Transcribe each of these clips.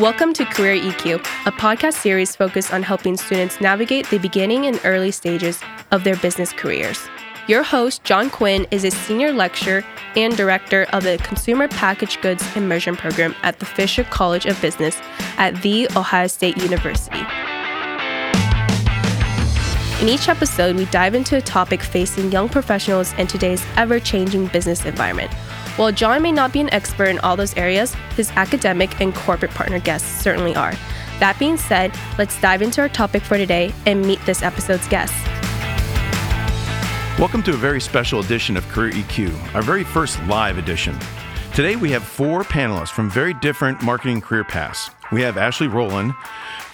Welcome to Career EQ, a podcast series focused on helping students navigate the beginning and early stages of their business careers. Your host, John Quinn, is a senior lecturer and director of the Consumer Packaged Goods Immersion Program at the Fisher College of Business at The Ohio State University. In each episode, we dive into a topic facing young professionals in today's ever changing business environment. While John may not be an expert in all those areas, his academic and corporate partner guests certainly are. That being said, let's dive into our topic for today and meet this episode's guests. Welcome to a very special edition of Career EQ, our very first live edition. Today we have four panelists from very different marketing career paths. We have Ashley Roland,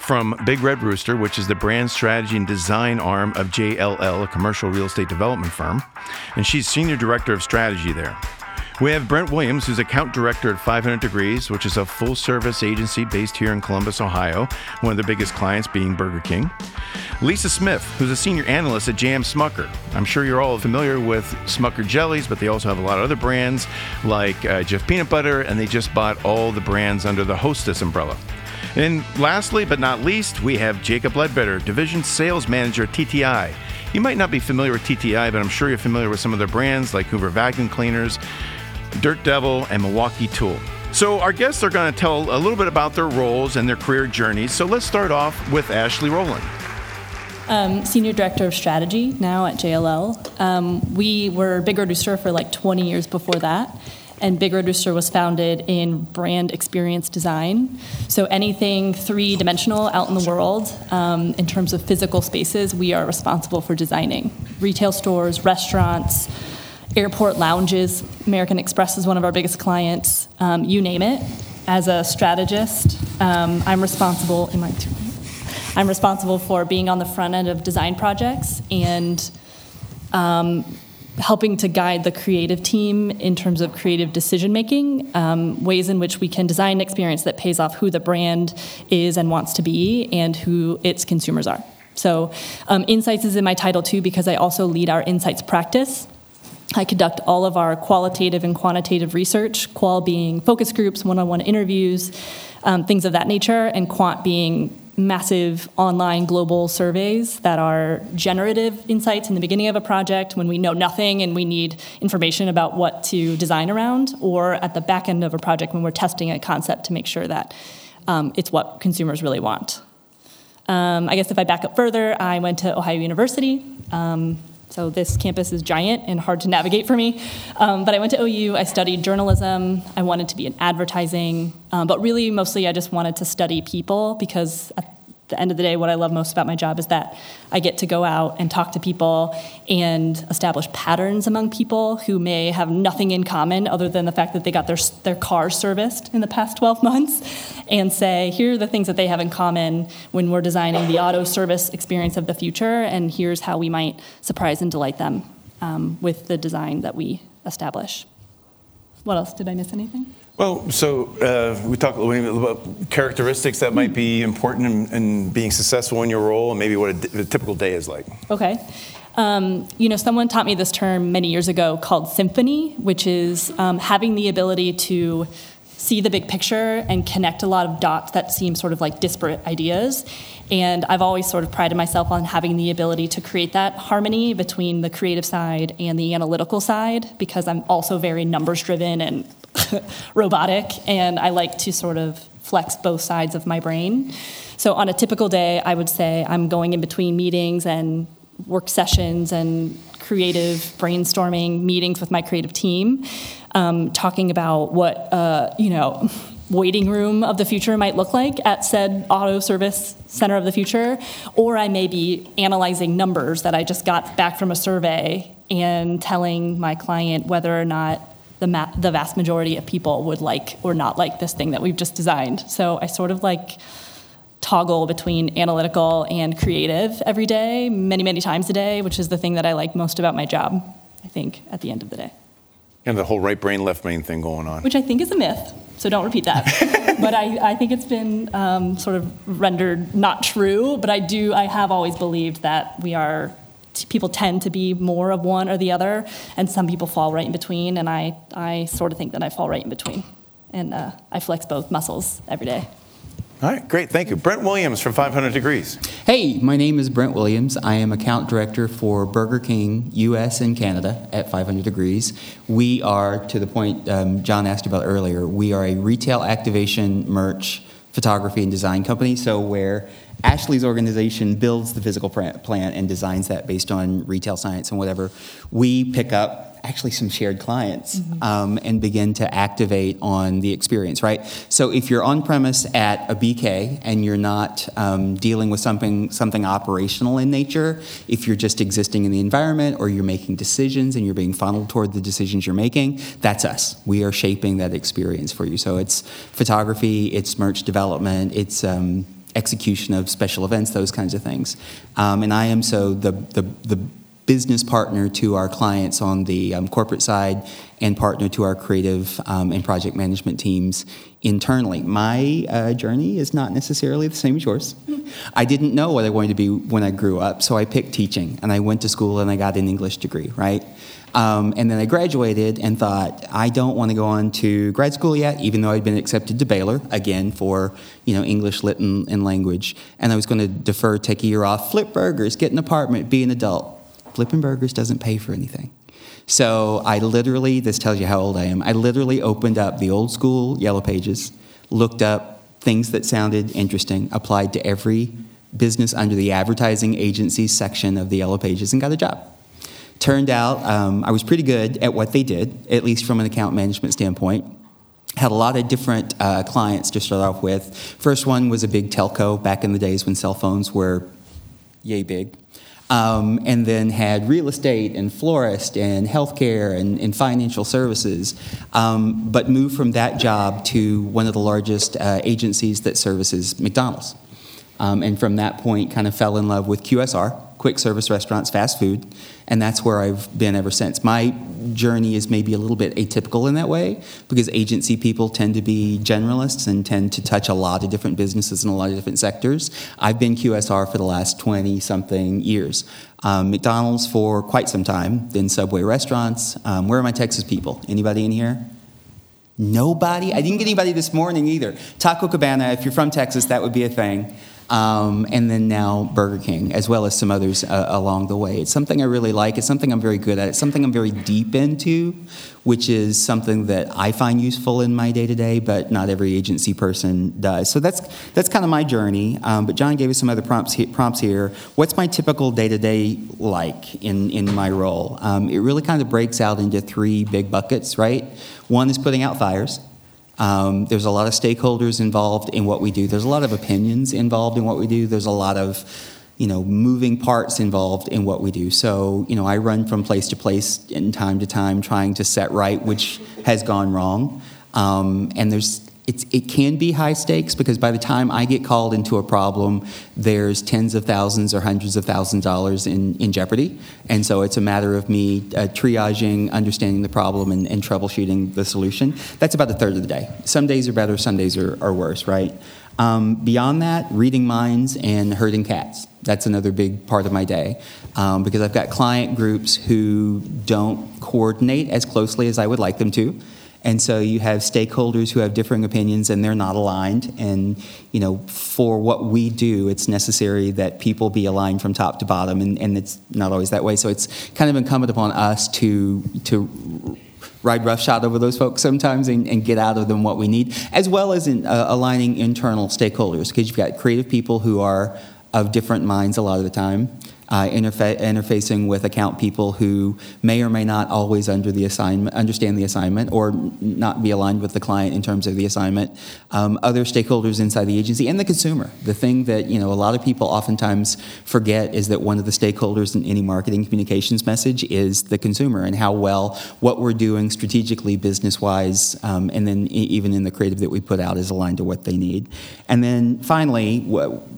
from Big Red Rooster, which is the brand strategy and design arm of JLL, a commercial real estate development firm, and she's senior director of strategy there. We have Brent Williams, who's account director at 500 Degrees, which is a full service agency based here in Columbus, Ohio, one of the biggest clients being Burger King. Lisa Smith, who's a senior analyst at JM Smucker. I'm sure you're all familiar with Smucker jellies, but they also have a lot of other brands like uh, Jif Peanut Butter, and they just bought all the brands under the Hostess umbrella. And lastly, but not least, we have Jacob Ledbetter, Division Sales Manager at TTI. You might not be familiar with TTI, but I'm sure you're familiar with some of their brands like Hoover Vacuum Cleaners, Dirt Devil, and Milwaukee Tool. So, our guests are going to tell a little bit about their roles and their career journeys. So, let's start off with Ashley Roland. Um, Senior Director of Strategy now at JLL. Um, we were Big Red Rooster for like 20 years before that and Big Red Rooster was founded in brand experience design. So anything three dimensional out in the world, um, in terms of physical spaces, we are responsible for designing. Retail stores, restaurants, airport lounges. American Express is one of our biggest clients. Um, you name it. As a strategist, um, I'm responsible. In my I'm responsible for being on the front end of design projects and um, helping to guide the creative team in terms of creative decision making, um, ways in which we can design an experience that pays off who the brand is and wants to be and who its consumers are. So, um, insights is in my title too because I also lead our insights practice. I conduct all of our qualitative and quantitative research, qual being focus groups, one on one interviews, um, things of that nature, and quant being massive online global surveys that are generative insights in the beginning of a project when we know nothing and we need information about what to design around, or at the back end of a project when we're testing a concept to make sure that um, it's what consumers really want. Um, I guess if I back up further, I went to Ohio University. Um, so this campus is giant and hard to navigate for me. Um, but I went to OU, I studied journalism, I wanted to be in advertising, um, but really mostly I just wanted to study people because at the end of the day, what I love most about my job is that I get to go out and talk to people and establish patterns among people who may have nothing in common other than the fact that they got their, their car serviced in the past 12 months and say, here are the things that they have in common when we're designing the auto service experience of the future, and here's how we might surprise and delight them um, with the design that we establish. What else? Did I miss anything? Well, so uh, we talked a little bit about characteristics that might be important in, in being successful in your role, and maybe what a, a typical day is like. Okay. Um, you know, someone taught me this term many years ago called symphony, which is um, having the ability to see the big picture and connect a lot of dots that seem sort of like disparate ideas. And I've always sort of prided myself on having the ability to create that harmony between the creative side and the analytical side because I'm also very numbers driven and robotic, and I like to sort of flex both sides of my brain. So on a typical day, I would say I'm going in between meetings and work sessions and creative brainstorming meetings with my creative team, um, talking about what uh, you know waiting room of the future might look like at said auto service center of the future, or I may be analyzing numbers that I just got back from a survey and telling my client whether or not the, ma- the vast majority of people would like or not like this thing that we've just designed. So I sort of like toggle between analytical and creative every day, many, many times a day, which is the thing that I like most about my job, I think, at the end of the day. And the whole right brain, left brain thing going on. Which I think is a myth, so don't repeat that. but I, I think it's been um, sort of rendered not true, but I do, I have always believed that we are people tend to be more of one or the other, and some people fall right in between. And I, I sort of think that I fall right in between, and uh, I flex both muscles every day. All right, great. Thank you. Brent Williams from 500 Degrees. Hey, my name is Brent Williams. I am account director for Burger King US and Canada at 500 Degrees. We are, to the point um, John asked about earlier, we are a retail activation merch photography and design company. So, where Ashley's organization builds the physical plan and designs that based on retail science and whatever, we pick up actually some shared clients mm-hmm. um, and begin to activate on the experience, right? So if you're on premise at a BK and you're not um, dealing with something something operational in nature, if you're just existing in the environment or you're making decisions and you're being funneled toward the decisions you're making, that's us. We are shaping that experience for you. So it's photography, it's merch development, it's um, execution of special events, those kinds of things. Um, and I am so the the the business partner to our clients on the um, corporate side and partner to our creative um, and project management teams internally. My uh, journey is not necessarily the same as yours. I didn't know what I wanted to be when I grew up, so I picked teaching and I went to school and I got an English degree, right? Um, and then I graduated and thought, I don't want to go on to grad school yet, even though I'd been accepted to Baylor, again, for you know English, lit, and, and language. And I was going to defer, take a year off, flip burgers, get an apartment, be an adult flipping burgers doesn't pay for anything. So I literally, this tells you how old I am, I literally opened up the old school Yellow Pages, looked up things that sounded interesting, applied to every business under the advertising agency section of the Yellow Pages, and got a job. Turned out um, I was pretty good at what they did, at least from an account management standpoint. Had a lot of different uh, clients to start off with. First one was a big telco back in the days when cell phones were yay big. Um, and then had real estate and florist and healthcare and, and financial services, um, but moved from that job to one of the largest uh, agencies that services McDonald's. Um, and from that point, kind of fell in love with QSR, quick service restaurants, fast food, and that's where I've been ever since. My journey is maybe a little bit atypical in that way because agency people tend to be generalists and tend to touch a lot of different businesses in a lot of different sectors. I've been QSR for the last 20 something years. Um, McDonald's for quite some time, then Subway restaurants. Um, where are my Texas people? Anybody in here? Nobody? I didn't get anybody this morning either. Taco Cabana, if you're from Texas, that would be a thing um, and then now Burger King, as well as some others uh, along the way. It's something I really like. It's something I'm very good at. It's something I'm very deep into, which is something that I find useful in my day to day, but not every agency person does. So that's that's kind of my journey. Um, but John gave us some other prompts he, prompts here. What's my typical day to day like in in my role? Um, it really kind of breaks out into three big buckets, right? One is putting out fires. Um, there's a lot of stakeholders involved in what we do. There's a lot of opinions involved in what we do. There's a lot of, you know, moving parts involved in what we do. So, you know, I run from place to place in time to time trying to set right which has gone wrong. Um, and there's it's, it can be high stakes because by the time I get called into a problem, there's tens of thousands or hundreds of thousands of dollars in, in jeopardy. And so it's a matter of me uh, triaging, understanding the problem, and, and, troubleshooting the solution. That's about a third of the day. Some days are better, some days are, are worse, right? Um, beyond that, reading minds and herding cats. That's another big part of my day um, because I've got client groups who don't coordinate as closely as I would like them to. And so you have stakeholders who have differing opinions and they're not aligned. And, you know, for what we do, it's necessary that people be aligned from top to bottom, and, and it's not always that way. So it's kind of incumbent upon us to, to ride roughshod over those folks sometimes and, and, get out of them what we need, as well as in uh, aligning internal stakeholders, because you've got creative people who are of different minds a lot of the time uh, interfa- interfacing with account people who may or may not always under the assignment, understand the assignment or not be aligned with the client in terms of the assignment, um, other stakeholders inside the agency, and the consumer. The thing that you know a lot of people oftentimes forget is that one of the stakeholders in any marketing communications message is the consumer and how well what we're doing strategically, business-wise, um, and then even in the creative that we put out is aligned to what they need. And then finally,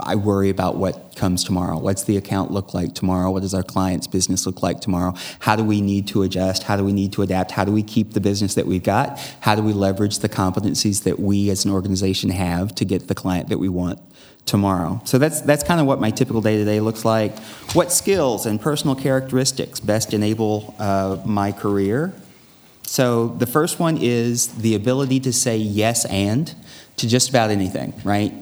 I worry about what comes tomorrow? What's the account look like tomorrow? What does our client's business look like tomorrow? How do we need to adjust? How do we need to adapt? How do we keep the business that we've got? How do we leverage the competencies that we as an organization have to get the client that we want tomorrow? So that's that's kind of what my typical day to day looks like. What skills and personal characteristics best enable uh, my career? So the first one is the ability to say yes and to just about anything, right?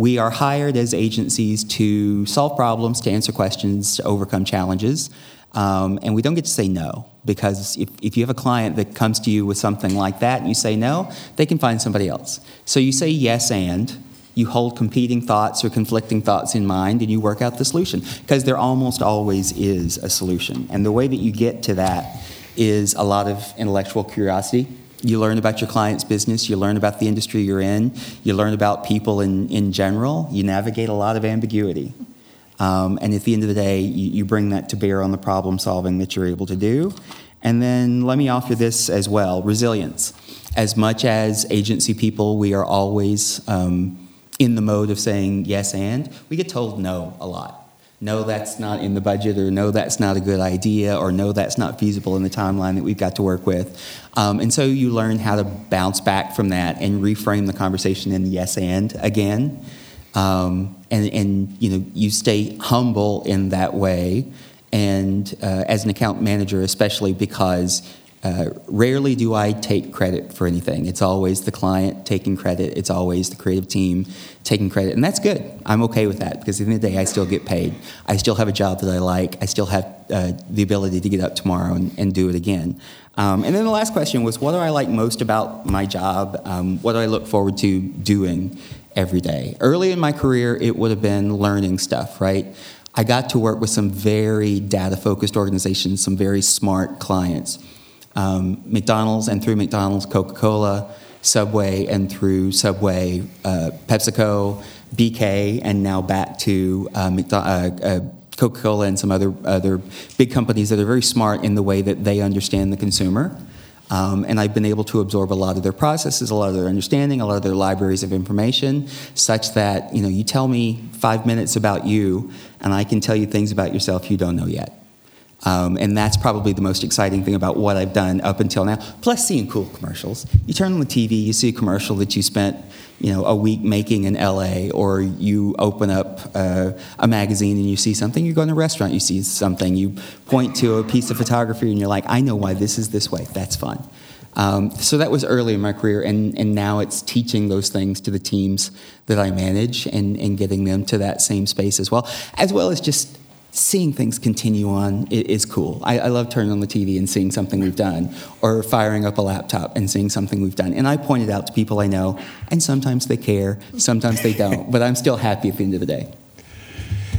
We are hired as agencies to solve problems, to answer questions, to overcome challenges. Um, and we don't get to say no because if, if you have a client that comes to you with something like that and you say no, they can find somebody else. So you say yes and you hold competing thoughts or conflicting thoughts in mind and you work out the solution because there almost always is a solution. And the way that you get to that is a lot of intellectual curiosity. You learn about your client's business, you learn about the industry you're in, you learn about people in, in general, you navigate a lot of ambiguity. Um, and at the end of the day, you, you bring that to bear on the problem solving that you're able to do. And then let me offer this as well resilience. As much as agency people, we are always um, in the mode of saying yes and, we get told no a lot. No, that's not in the budget, or no, that's not a good idea, or no, that's not feasible in the timeline that we've got to work with. Um, and so you learn how to bounce back from that and reframe the conversation in the yes and again. Um, and, and you know you stay humble in that way and uh, as an account manager especially because uh, rarely do I take credit for anything. It's always the client taking credit. It's always the creative team taking credit, and that's good. I'm okay with that because at the end of the day, I still get paid. I still have a job that I like. I still have uh, the ability to get up tomorrow and, and do it again. Um, and then the last question was, what do I like most about my job? Um, what do I look forward to doing? every day. Early in my career, it would have been learning stuff, right? I got to work with some very data focused organizations, some very smart clients. Um, McDonald's and through McDonald's, Coca Cola, Subway and through Subway, uh, PepsiCo, BK, and now back to uh, uh, uh Coca Cola and some other, other big companies that are very smart in the way that they understand the consumer. Um, and I've been able to absorb a lot of their processes, a lot of their understanding, a lot of their libraries of information, such that you know you tell me five minutes about you, and I can tell you things about yourself you don't know yet. Um, and that's probably the most exciting thing about what I've done up until now. Plus, seeing cool commercials. You turn on the TV, you see a commercial that you spent, you know, a week making in LA, or you open up uh, a magazine and you see something. You go in a restaurant, you see something. You point to a piece of photography and you're like, I know why this is this way. That's fun. Um, so that was early in my career, and, and now it's teaching those things to the teams that I manage and, and getting them to that same space as well, as well as just seeing things continue on is cool. I, I, love turning on the TV and seeing something we've done, or firing up a laptop and seeing something we've done. And I point it out to people I know, and sometimes they care, sometimes they don't, but I'm still happy at the end of the day.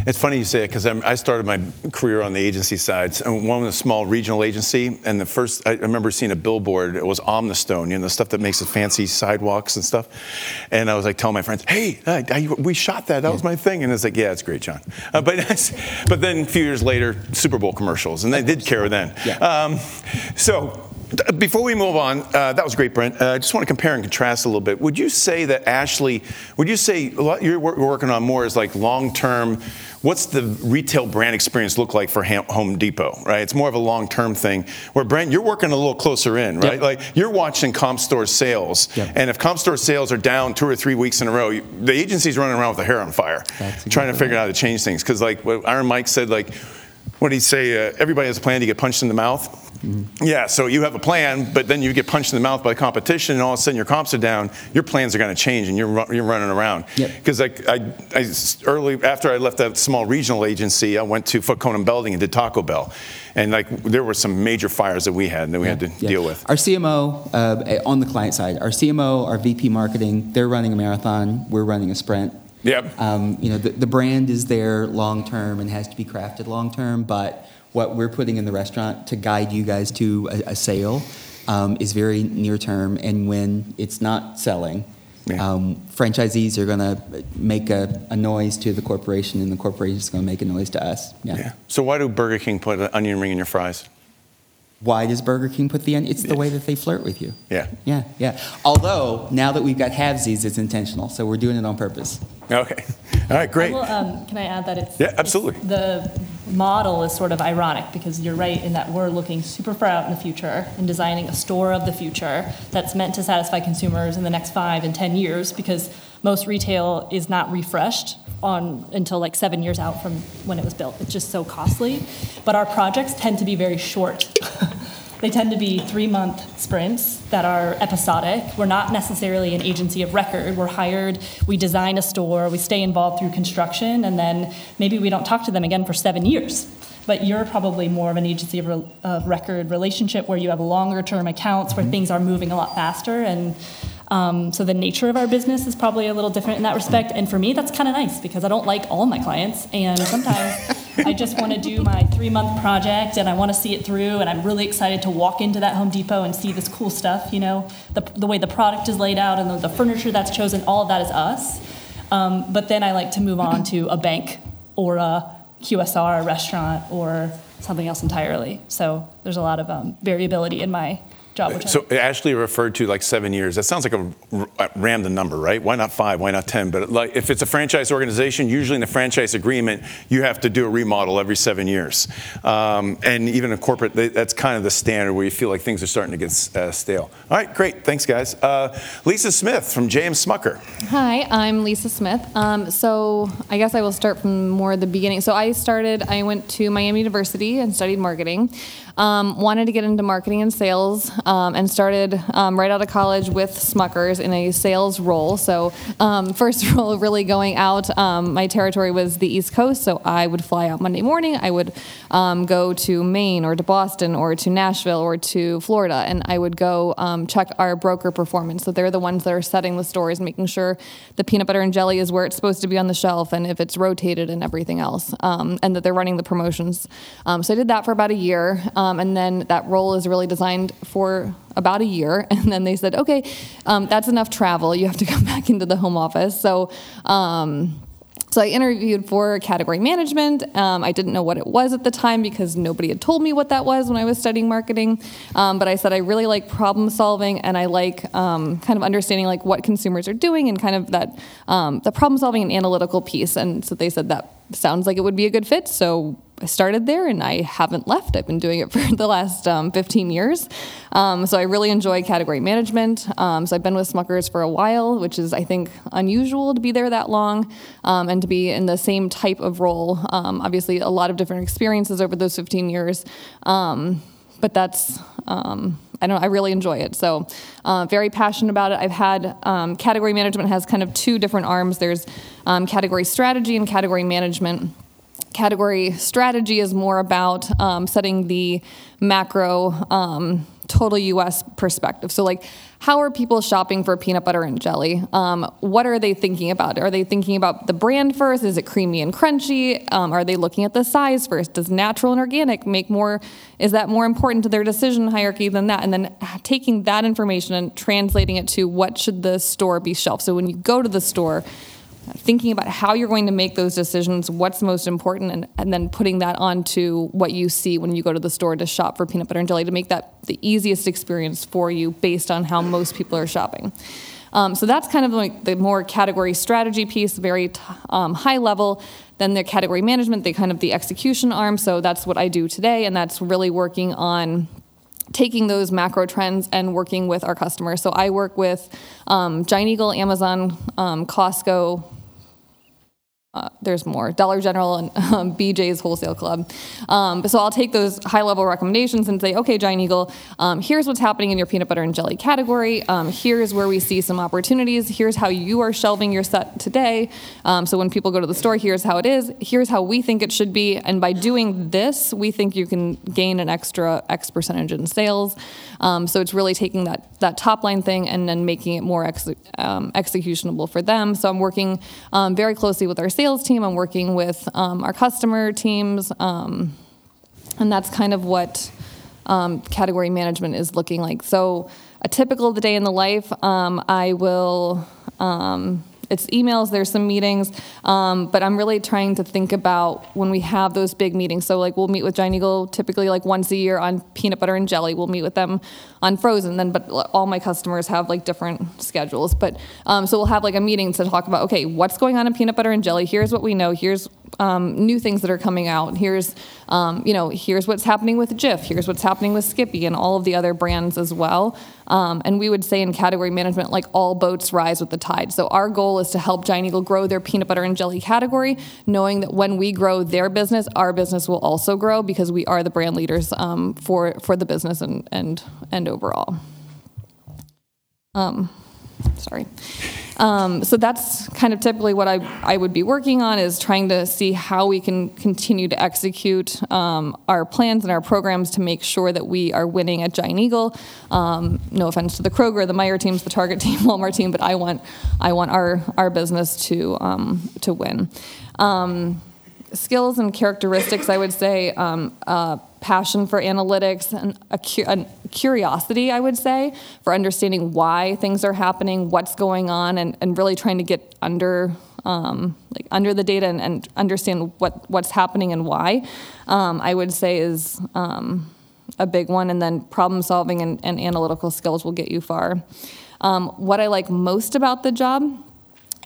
It's funny you say it because I started my career on the agency side. One was a small regional agency, and the first I remember seeing a billboard. It was Omnistone, you know, the stuff that makes the fancy sidewalks and stuff. And I was like telling my friends, "Hey, I, I, we shot that. That was my thing." And it's like, "Yeah, it's great, John." Uh, but but then a few years later, Super Bowl commercials, and they did care then. Yeah. Um, so before we move on, uh, that was great, Brent. Uh, I just want to compare and contrast a little bit. Would you say that Ashley, would you say you're working on more as like long term? What's the retail brand experience look like for Home Depot, right? It's more of a long term thing. Where Brent, you're working a little closer in, right? Yep. Like you're watching comp store sales, yep. and if comp store sales are down two or three weeks in a row, the agency's running around with their hair on fire, trying to figure out how to change things. Because like what Iron Mike said, like what did he say? Uh, everybody has a plan to get punched in the mouth. Mm-hmm. Yeah, so you have a plan, but then you get punched in the mouth by competition, and all of a sudden your comps are down. Your plans are going to change, and you're you're running around. Because yep. I, I, I, early after I left that small regional agency, I went to Foote Cone and Belding and did Taco Bell, and like there were some major fires that we had that we yeah, had to yeah. deal with. Our CMO uh, on the client side, our CMO, our VP marketing, they're running a marathon. We're running a sprint. Yep. Um, you know, the, the brand is there long term and has to be crafted long term, but what we're putting in the restaurant to guide you guys to a, a sale um, is very near term. And when it's not selling, yeah. um, franchisees are going to make a, a, noise to the corporation, and the corporation is going to make a noise to us. Yeah. yeah. So why do Burger King put an onion ring in your fries? Why does Burger King put the onion? It's the way that they flirt with you. Yeah. Yeah, yeah. Although now that we've got halvesies, it's intentional, so we're doing it on purpose. Okay. All right, great. Well, um, can I add that it's yeah, absolutely. It's the model is sort of ironic because you're right in that we're looking super far out in the future and designing a store of the future that's meant to satisfy consumers in the next five and ten years because most retail is not refreshed on until like seven years out from when it was built. It's just so costly. But our projects tend to be very short. They tend to be three month sprints that are episodic. We're not necessarily an agency of record. We're hired, we design a store, we stay involved through construction, and then maybe we don't talk to them again for seven years. But you're probably more of an agency of, re- of record relationship where you have longer term accounts where things are moving a lot faster. And um, so the nature of our business is probably a little different in that respect. And for me, that's kind of nice because I don't like all my clients. And sometimes I just want to do my three month project and I want to see it through. And I'm really excited to walk into that Home Depot and see this cool stuff. You know, the, the way the product is laid out and the, the furniture that's chosen, all of that is us. Um, but then I like to move on to a bank or a QSR, a restaurant, or something else entirely. So there's a lot of um, variability in my job. Which so Ashley referred to like seven years. That sounds like a, a random number, right? Why not five? Why not ten? But like, if it's a franchise organization, usually in the franchise agreement, you have to do a remodel every seven years. Um, and even in corporate, that's kind of the standard where you feel like things are starting to get uh, stale. All right, great. Thanks, guys. Uh, Lisa Smith from JM Smucker. Hi, I'm Lisa Smith. Um, so I guess I will start from more the beginning. So I started. I went to Miami University and studied marketing. Um, wanted to get into marketing and sales um, and started um, right out of college with Smuckers in a sales role. So, um, first role really going out, um, my territory was the East Coast, so I would fly out Monday morning. I would um, go to Maine or to Boston or to Nashville or to Florida, and I would go check our broker performance. So, they're the ones that are setting the stores, making sure the peanut butter and jelly is where it's supposed to be on the shelf and if it's rotated and everything else, and that they're running the promotions. so, I did that for about a year. Um, and then that role is really designed for about a year. And then they said, okay, um, that's enough travel. You have to come back into the home office. So, um, so I interviewed for category management. Um, I didn't know what it was at the time because nobody had told me what that was when I was studying marketing. Um, but I said I really like problem solving and I like um, kind of understanding like what consumers are doing and kind of that um, the problem solving and analytical piece. And so they said that sounds like it would be a good fit. So I started there and I haven't left. I've been doing it for the last um, 15 years. Um, so I really enjoy category management. Um, so I've been with Smuckers for a while, which is, I think, unusual to be there that long um, and to be in the same type of role. Um, obviously, a lot of different experiences over those 15 years. Um, but that's, I don't. I really enjoy it. So, uh, very passionate about it. I've had category management has kind of two different arms. There's category strategy and category management. Category strategy is more about um, setting the macro um, total US perspective. So, like, how are people shopping for peanut butter and jelly? Um, what are they thinking about? Are they thinking about the brand first? Is it creamy and crunchy? Um, are they looking at the size first? Does natural and organic make more? Is that more important to their decision hierarchy than that? And then taking that information and translating it to what should the store be shelved. So, when you go to the store, thinking about how you're going to make those decisions, what's most important, and, and then putting that onto what you see when you go to the store to shop for peanut butter and jelly to make that the easiest experience for you based on how most people are shopping. Um, so that's kind of like the more category strategy piece, very t- um, high level. Then the category management, they kind of the execution arm. So that's what I do today, and that's really working on taking those macro trends and working with our customers. So I work with um, Giant Eagle, Amazon, um, Costco, uh, there's more Dollar General and um, BJ's Wholesale Club. Um, so I'll take those high level recommendations and say, okay, Giant Eagle, um, here's what's happening in your peanut butter and jelly category. Um, here's where we see some opportunities. Here's how you are shelving your set today. Um, so when people go to the store, here's how it is. Here's how we think it should be. And by doing this, we think you can gain an extra X percentage in sales. Um, so it's really taking that, that top line thing and then making it more ex- executionable for them. So I'm working very closely with our sales team, I'm working with um, our customer teams, um, and that's kind of what um, category management is looking like. So, a typical day in the life, um, I will um, it's emails, there's some meetings, um, but I'm really trying to think about when we have those big meetings. So like we'll meet with Giant Eagle typically like once a year on peanut butter and jelly. We'll meet with them on frozen. Then, but all my customers have like different schedules. But um, so we'll have like a meeting to talk about okay, what's going on in peanut butter and jelly? Here's what we know. Here's um, new things that are coming out. Here's, um, you know, here's what's happening with Jif. Here's what's happening with Skippy and all of the other brands as well. Um, and we would say in category management, like all boats rise with the tide. So our goal is to help Giant Eagle grow their peanut butter and jelly category, knowing that when we grow their business, our business will also grow because we are the brand leaders um, for for the business and and and overall. Um, sorry. Um, so that's kind of typically what I, I would be working on is trying to see how we can continue to execute um, our plans and our programs to make sure that we are winning at Giant Eagle. Um, no offense to the Kroger, the Meijer teams, the Target team, Walmart team, but I want I want our our business to um, to win. Skills and characteristics, I would say. Um, uh, passion for analytics and a, cu- a, curiosity, I would say, for understanding why things are happening, what's going on, and, and really trying to get under um, like under the data and, and, understand what, what's happening and why. Um, I would say is um, a big one, and then problem solving and, and analytical skills will get you far. Um, what I like most about the job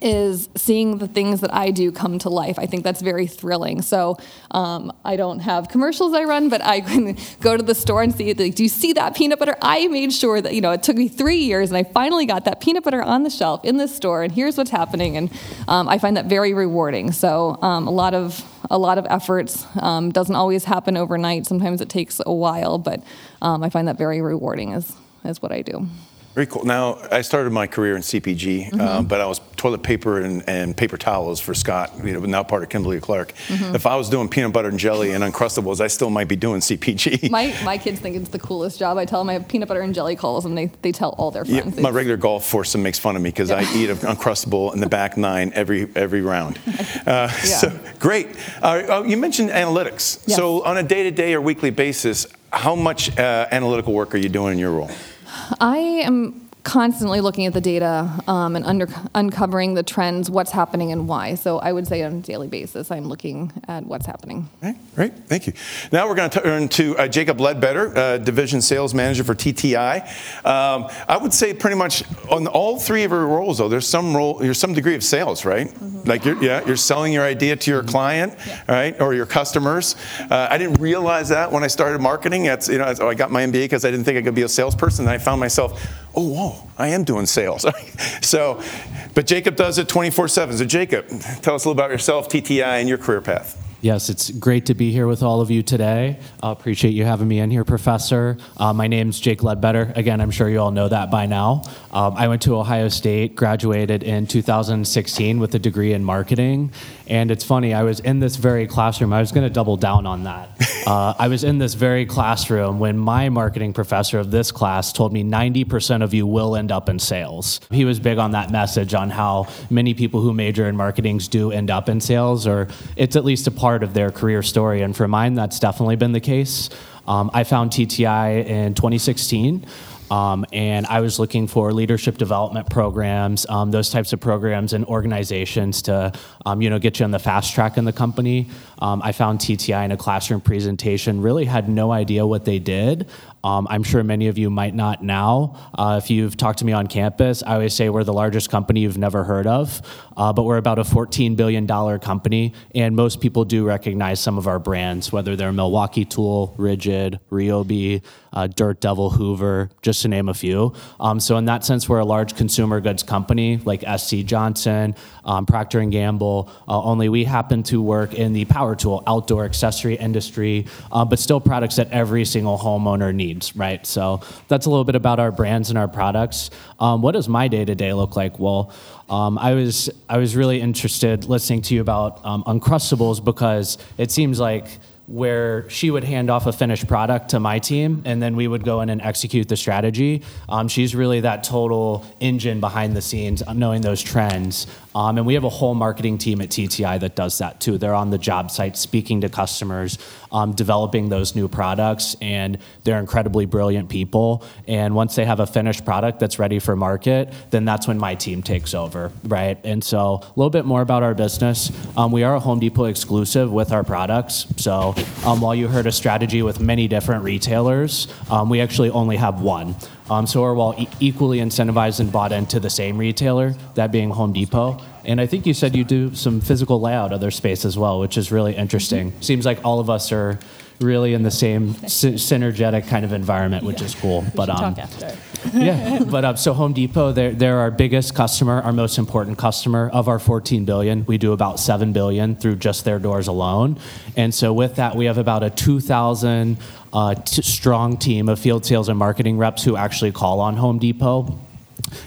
is seeing the things that I do come to life. I think that's very thrilling. So um, I don't have commercials I run, but I can go to the store and see, like, do you see that peanut butter? I made sure that, you know, it took me three years and I finally got that peanut butter on the shelf in this store and here's what's happening. And um, I find that very rewarding. So um, a lot of, a lot of efforts um, doesn't always happen overnight. Sometimes it takes a while, but um, I find that very rewarding is, is what I do. Very cool. Now, I started my career in CPG, mm-hmm. uh, but I was toilet paper and, and, paper towels for Scott, you know, now part of Kimberly Clark. Mm-hmm. If I was doing peanut butter and jelly and Uncrustables, I still might be doing CPG. My, my kids think it's the coolest job. I tell them I have peanut butter and jelly calls, and they, they tell all their friends. Yeah, my regular golf foursome makes fun of me because yeah. I eat an Uncrustable in the back nine every every round. Uh, yeah. So, great. Uh, you mentioned analytics. Yes. So, on a day to day or weekly basis, how much uh, analytical work are you doing in your role? I am constantly looking at the data um, and under, uncovering the trends, what's happening and why. So I would say on a daily basis, I'm looking at what's happening. Right, great, thank you. Now we're going to turn to uh, Jacob Ledbetter, uh, Division Sales Manager for TTI. Um, I would say pretty much on all three of your roles, though, there's some role, there's some degree of sales, right? Mm-hmm. Like you're, yeah, you're selling your idea to your mm-hmm. client, yeah. right, or your customers. Uh, I didn't realize that when I started marketing. That's you know, I got my MBA because I didn't think I could be a salesperson. And I found myself, oh, whoa I am doing sales. so, but Jacob does it 24 7. So, Jacob, tell us a little about yourself, TTI, and your career path. Yes, it's great to be here with all of you today. I appreciate you having me in here, Professor. Uh, my name's Jake Ledbetter. Again, I'm sure you all know that by now. Um, I went to Ohio State, graduated in 2016 with a degree in marketing. And it's funny, I was in this very classroom. I was going to double down on that. Uh, I was in this very classroom when my marketing professor of this class told me 90% of you will end up in sales. He was big on that message on how many people who major in marketings do end up in sales, or it's at least a part part of their career story. And for mine, that's definitely been the case. Um, I found TTI in 2016. Um, and I was looking for leadership development programs, um, those types of programs and organizations to, um, you know, get you on the fast track in the company. Um, I found TTI in a classroom presentation. Really had no idea what they did. Um, I'm sure many of you might not now. Uh, if you've talked to me on campus, I always say we're the largest company you've never heard of, uh, but we're about a $14 billion company, and most people do recognize some of our brands, whether they're Milwaukee Tool, Ridgid, Ryobi, uh, Dirt Devil, Hoover, just to name a few. Um, so in that sense, we're a large consumer goods company like SC Johnson, um, Procter and Gamble. Uh, only we happen to work in the power tool, outdoor accessory industry, uh, but still products that every single homeowner needs, right? So that's a little bit about our brands and our products. Um, what does my day to day look like? Well, um, I was I was really interested listening to you about um, Uncrustables because it seems like where she would hand off a finished product to my team and then we would go in and execute the strategy. Um, she's really that total engine behind the scenes, knowing those trends. Um, and we have a whole marketing team at TTI that does that too. They're on the job site speaking to customers, um, developing those new products, and they're incredibly brilliant people. And once they have a finished product that's ready for market, then that's when my team takes over, right? And so a little bit more about our business. Um, we are a Home Depot exclusive with our products. So um, while you heard a strategy with many different retailers, um, we actually only have one. Um, so we're all e- equally incentivized and bought into the same retailer, that being Home Depot. And I think you said you do some physical layout of their space as well, which is really interesting. Seems like all of us are really in the same sy- synergetic kind of environment, which is cool. We But um, talk after. yeah, but uh, so Home Depot, they're, they're our biggest customer, our most important customer of our 14 billion. We do about 7 billion through just their doors alone. And so with that, we have about a 2,000 uh, strong team of field sales and marketing reps who actually call on Home Depot.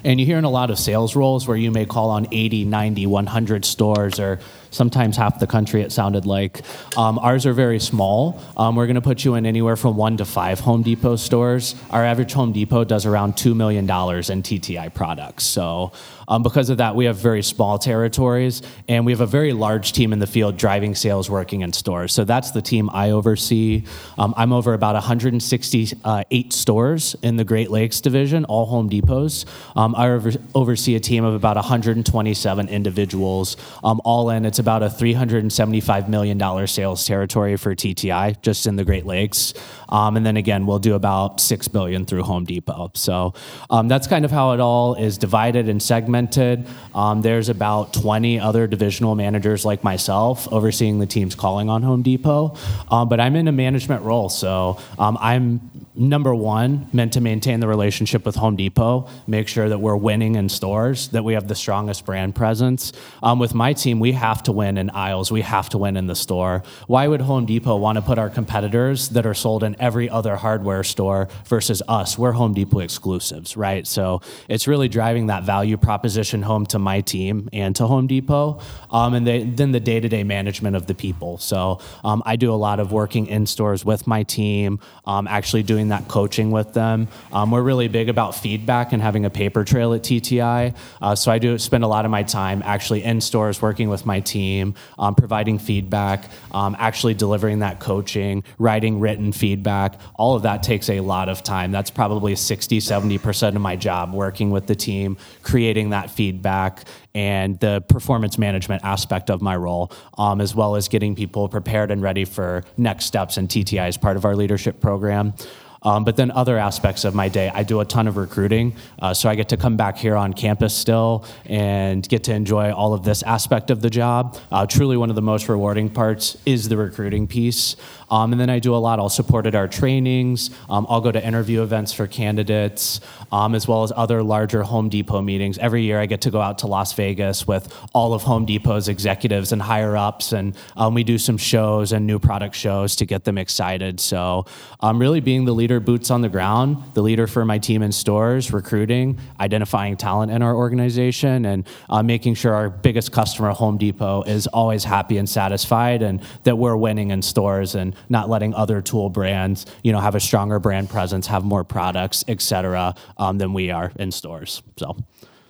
And you hear in a lot of sales roles where you may call on 80, 90, 100 stores or sometimes half the country, it sounded like. Um, ours are very small. Um, we're going to put you in anywhere from one to five Home Depot stores. Our average Home Depot does around $2 million in TTI products. So, um, because of that, we have very small territories and we have a very large team in the field driving sales working in stores. So, that's the team I oversee. Um, I'm over about 168 stores in the Great Lakes division, all Home Depots. Um, I over- oversee a team of about 127 individuals. Um, all in, it's about a $375 million sales territory for TTI just in the Great Lakes. Um, and then again, we'll do about 6 billion through Home Depot. So um, that's kind of how it all is divided and segmented. Um, there's about 20 other divisional managers like myself overseeing the teams calling on Home Depot. Um, but I'm in a management role. So um, I'm number one, meant to maintain the relationship with Home Depot, make sure that we're winning in stores, that we have the strongest brand presence. Um, with my team, we have to win in aisles, we have to win in the store. Why would Home Depot want to put our competitors that are sold in every other hardware store versus us? We're Home Depot exclusives, right? So it's really driving that value proposition home to my team and to Home Depot, um, and they, then the day to day management of the people. So um, I do a lot of working in stores with my team, um, actually doing that coaching with them. Um, we're really big about feedback and having a paper trail at TTI. Uh, so I do spend a lot of my time actually in stores working with my team, um, providing feedback, um, actually delivering that coaching, writing written feedback. All of that takes a lot of time. That's probably 60, 70% of my job working with the team, creating that feedback and the performance management aspect of my role, um, as well as getting people prepared and ready for next steps and TTI as part of our leadership program. Um, but then other aspects of my day, I do a ton of recruiting. Uh, so I get to come back here on campus still and get to enjoy all of this aspect of the job. Uh, truly, one of the most rewarding parts is the recruiting piece. Um, and then I do a lot. I'll support at our trainings. Um, I'll go to interview events for candidates, um, as well as other larger Home Depot meetings. Every year I get to go out to Las Vegas with all of Home Depot's executives and higher ups, and um, we do some shows and new product shows to get them excited. So, um, really being the leader, boots on the ground, the leader for my team in stores, recruiting, identifying talent in our organization, and uh, making sure our biggest customer, Home Depot, is always happy and satisfied, and that we're winning in stores and not letting other tool brands, you know, have a stronger brand presence, have more products, et cetera, um, than we are in stores. So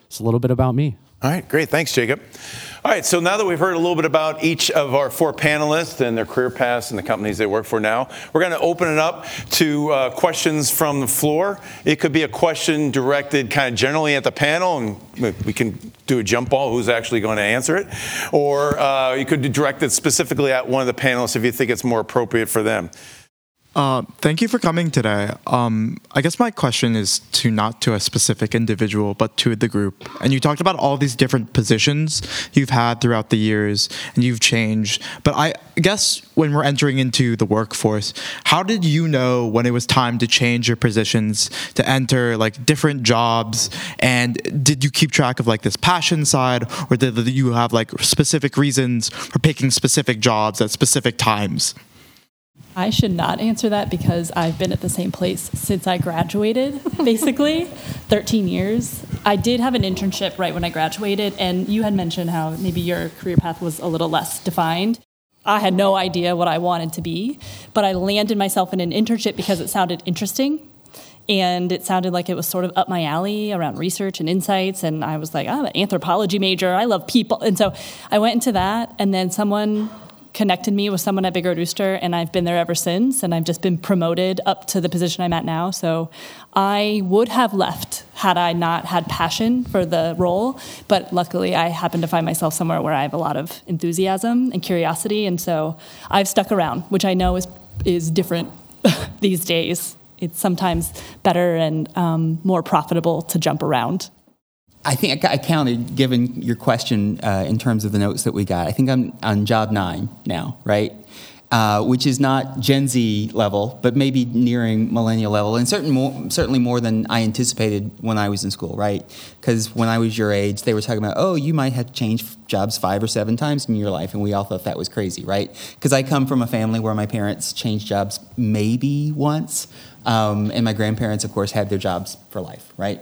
it's a little bit about me. All right, great. Thanks, Jacob. All right, so now that we've heard a little bit about each of our four panelists and their career paths and the companies they work for now, we're going to open it up to uh, questions from the floor. It could be a question directed kind of generally at the panel, and we- can do a jump ball who's actually going to answer it. Or uh, you could direct it specifically at one of the panelists if you think it's more appropriate for them. Uh, thank you for coming today. Um, I guess my question is to not to a specific individual, but to the group. And you talked about all these different positions you've had throughout the years, and you've changed. But I guess when we're entering into the workforce, how did you know when it was time to change your positions to enter like different jobs? And did you keep track of like this passion side, or did you have like specific reasons for picking specific jobs at specific times? I should not answer that because I've been at the same place since I graduated, basically, 13 years. I did have an internship right when I graduated, and you had mentioned how maybe your career path was a little less defined. I had no idea what I wanted to be, but I landed myself in an internship because it sounded interesting. And it sounded like it was sort of up my alley around research and insights. And I was like, I'm an anthropology major. I love people. And so I went into that. And then someone connected me with someone at Big Red Rooster, and I've been there ever since. And I've just been promoted up to the position I'm at now. So I would have left had I not had passion for the role. But luckily, I happen to find myself somewhere where I have a lot of enthusiasm and curiosity, and so I've stuck around, which I know is is different these days. It's sometimes better and um, more profitable to jump around. I think I counted, given your question uh, in terms of the notes that we got. I think I'm on job nine now, right? Uh, which is not Gen Z level, but maybe nearing millennial level, and certain more, certainly more than I anticipated when I was in school, right? Because when I was your age, they were talking about, oh, you might have to change jobs five or seven times in your life, and we all thought that was crazy, right? Because I come from a family where my parents changed jobs maybe once, um, and my grandparents, of course, had their jobs for life, right?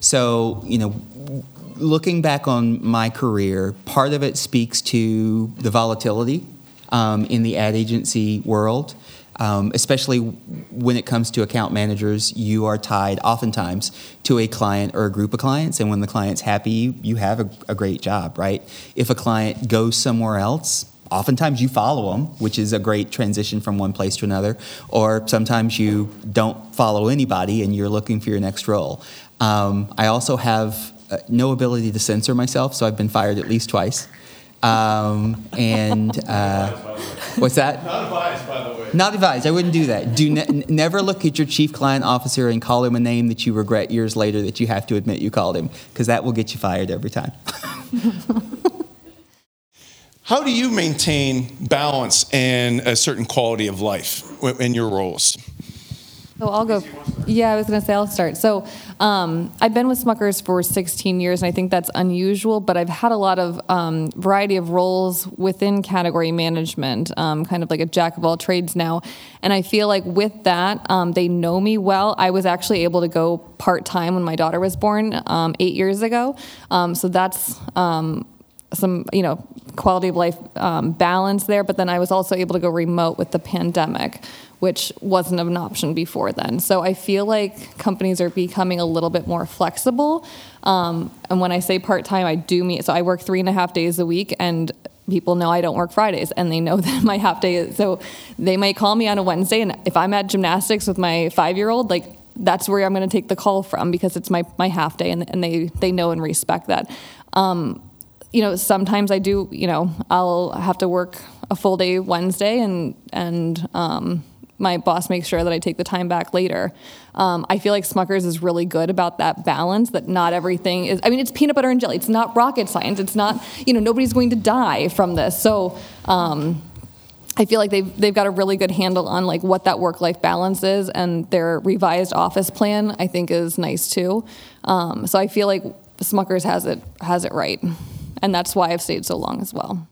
So, you know, looking back on my career, part of it speaks to the volatility um, in the ad agency world. Um, especially when it comes to account managers, you are tied oftentimes to a client or a group of clients. And when the client's happy, you have a, a great job, right? If a client goes somewhere else, oftentimes you follow them, which is a great transition from one place to another, or sometimes you don't follow anybody and you're looking for your next role. Um, I also have uh, no ability to censor myself, so I've been fired at least twice. Um, and uh, what's that? Not advised, by the way. Not advised. I wouldn't do that. Do ne- never look at your chief client officer and call him a name that you regret years later that you have to admit you called him, because that will get you fired every time. How do you maintain balance and a certain quality of life in your roles? So I'll go. Yeah, I was going to say I'll start. So um, I've been with Smuckers for 16 years, and I think that's unusual. But I've had a lot of um, variety of roles within category management, um, kind of like a jack of all trades now. And I feel like with that, um, they know me well. I was actually able to go part time when my daughter was born um, eight years ago. Um, so that's some you know quality of life um, balance there but then i was also able to go remote with the pandemic which wasn't an option before then. So i feel like companies are becoming a little bit more flexible. Um, and when i say part-time i do mean so i work three and a half days a week and people know i don't work fridays and they know that my half day is so they might call me on a wednesday and if i'm at gymnastics with my five year old like that's where i'm going to take the call from because it's my, my half day and, and they, they know and respect that. Um, you know, sometimes I do, you know, I'll have to work a full day Wednesday and, and, um, my boss makes sure that I take the time back later. Um, I feel like Smuckers is really good about that balance. That not everything is. I mean, it's peanut butter and jelly. It's not rocket science. It's not. You know, nobody's going to die from this. So. Um, I feel like they've they've got a really good handle on like what that work life balance is, and their revised office plan I think is nice too. Um, so I feel like Smuckers has it has it right and that's why I've stayed so long as well.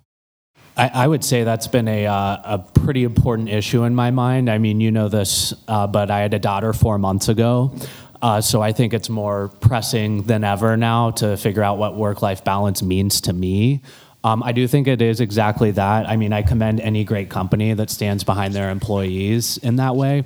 I, I would say that's been a, uh, a pretty important issue in my mind. I mean, you know this, uh, but I had a daughter four months ago. Uh, so I think it's more pressing than ever now to figure out what work life balance means to me. Um, I do think it is exactly that. I mean, I commend any great company that stands behind their employees in that way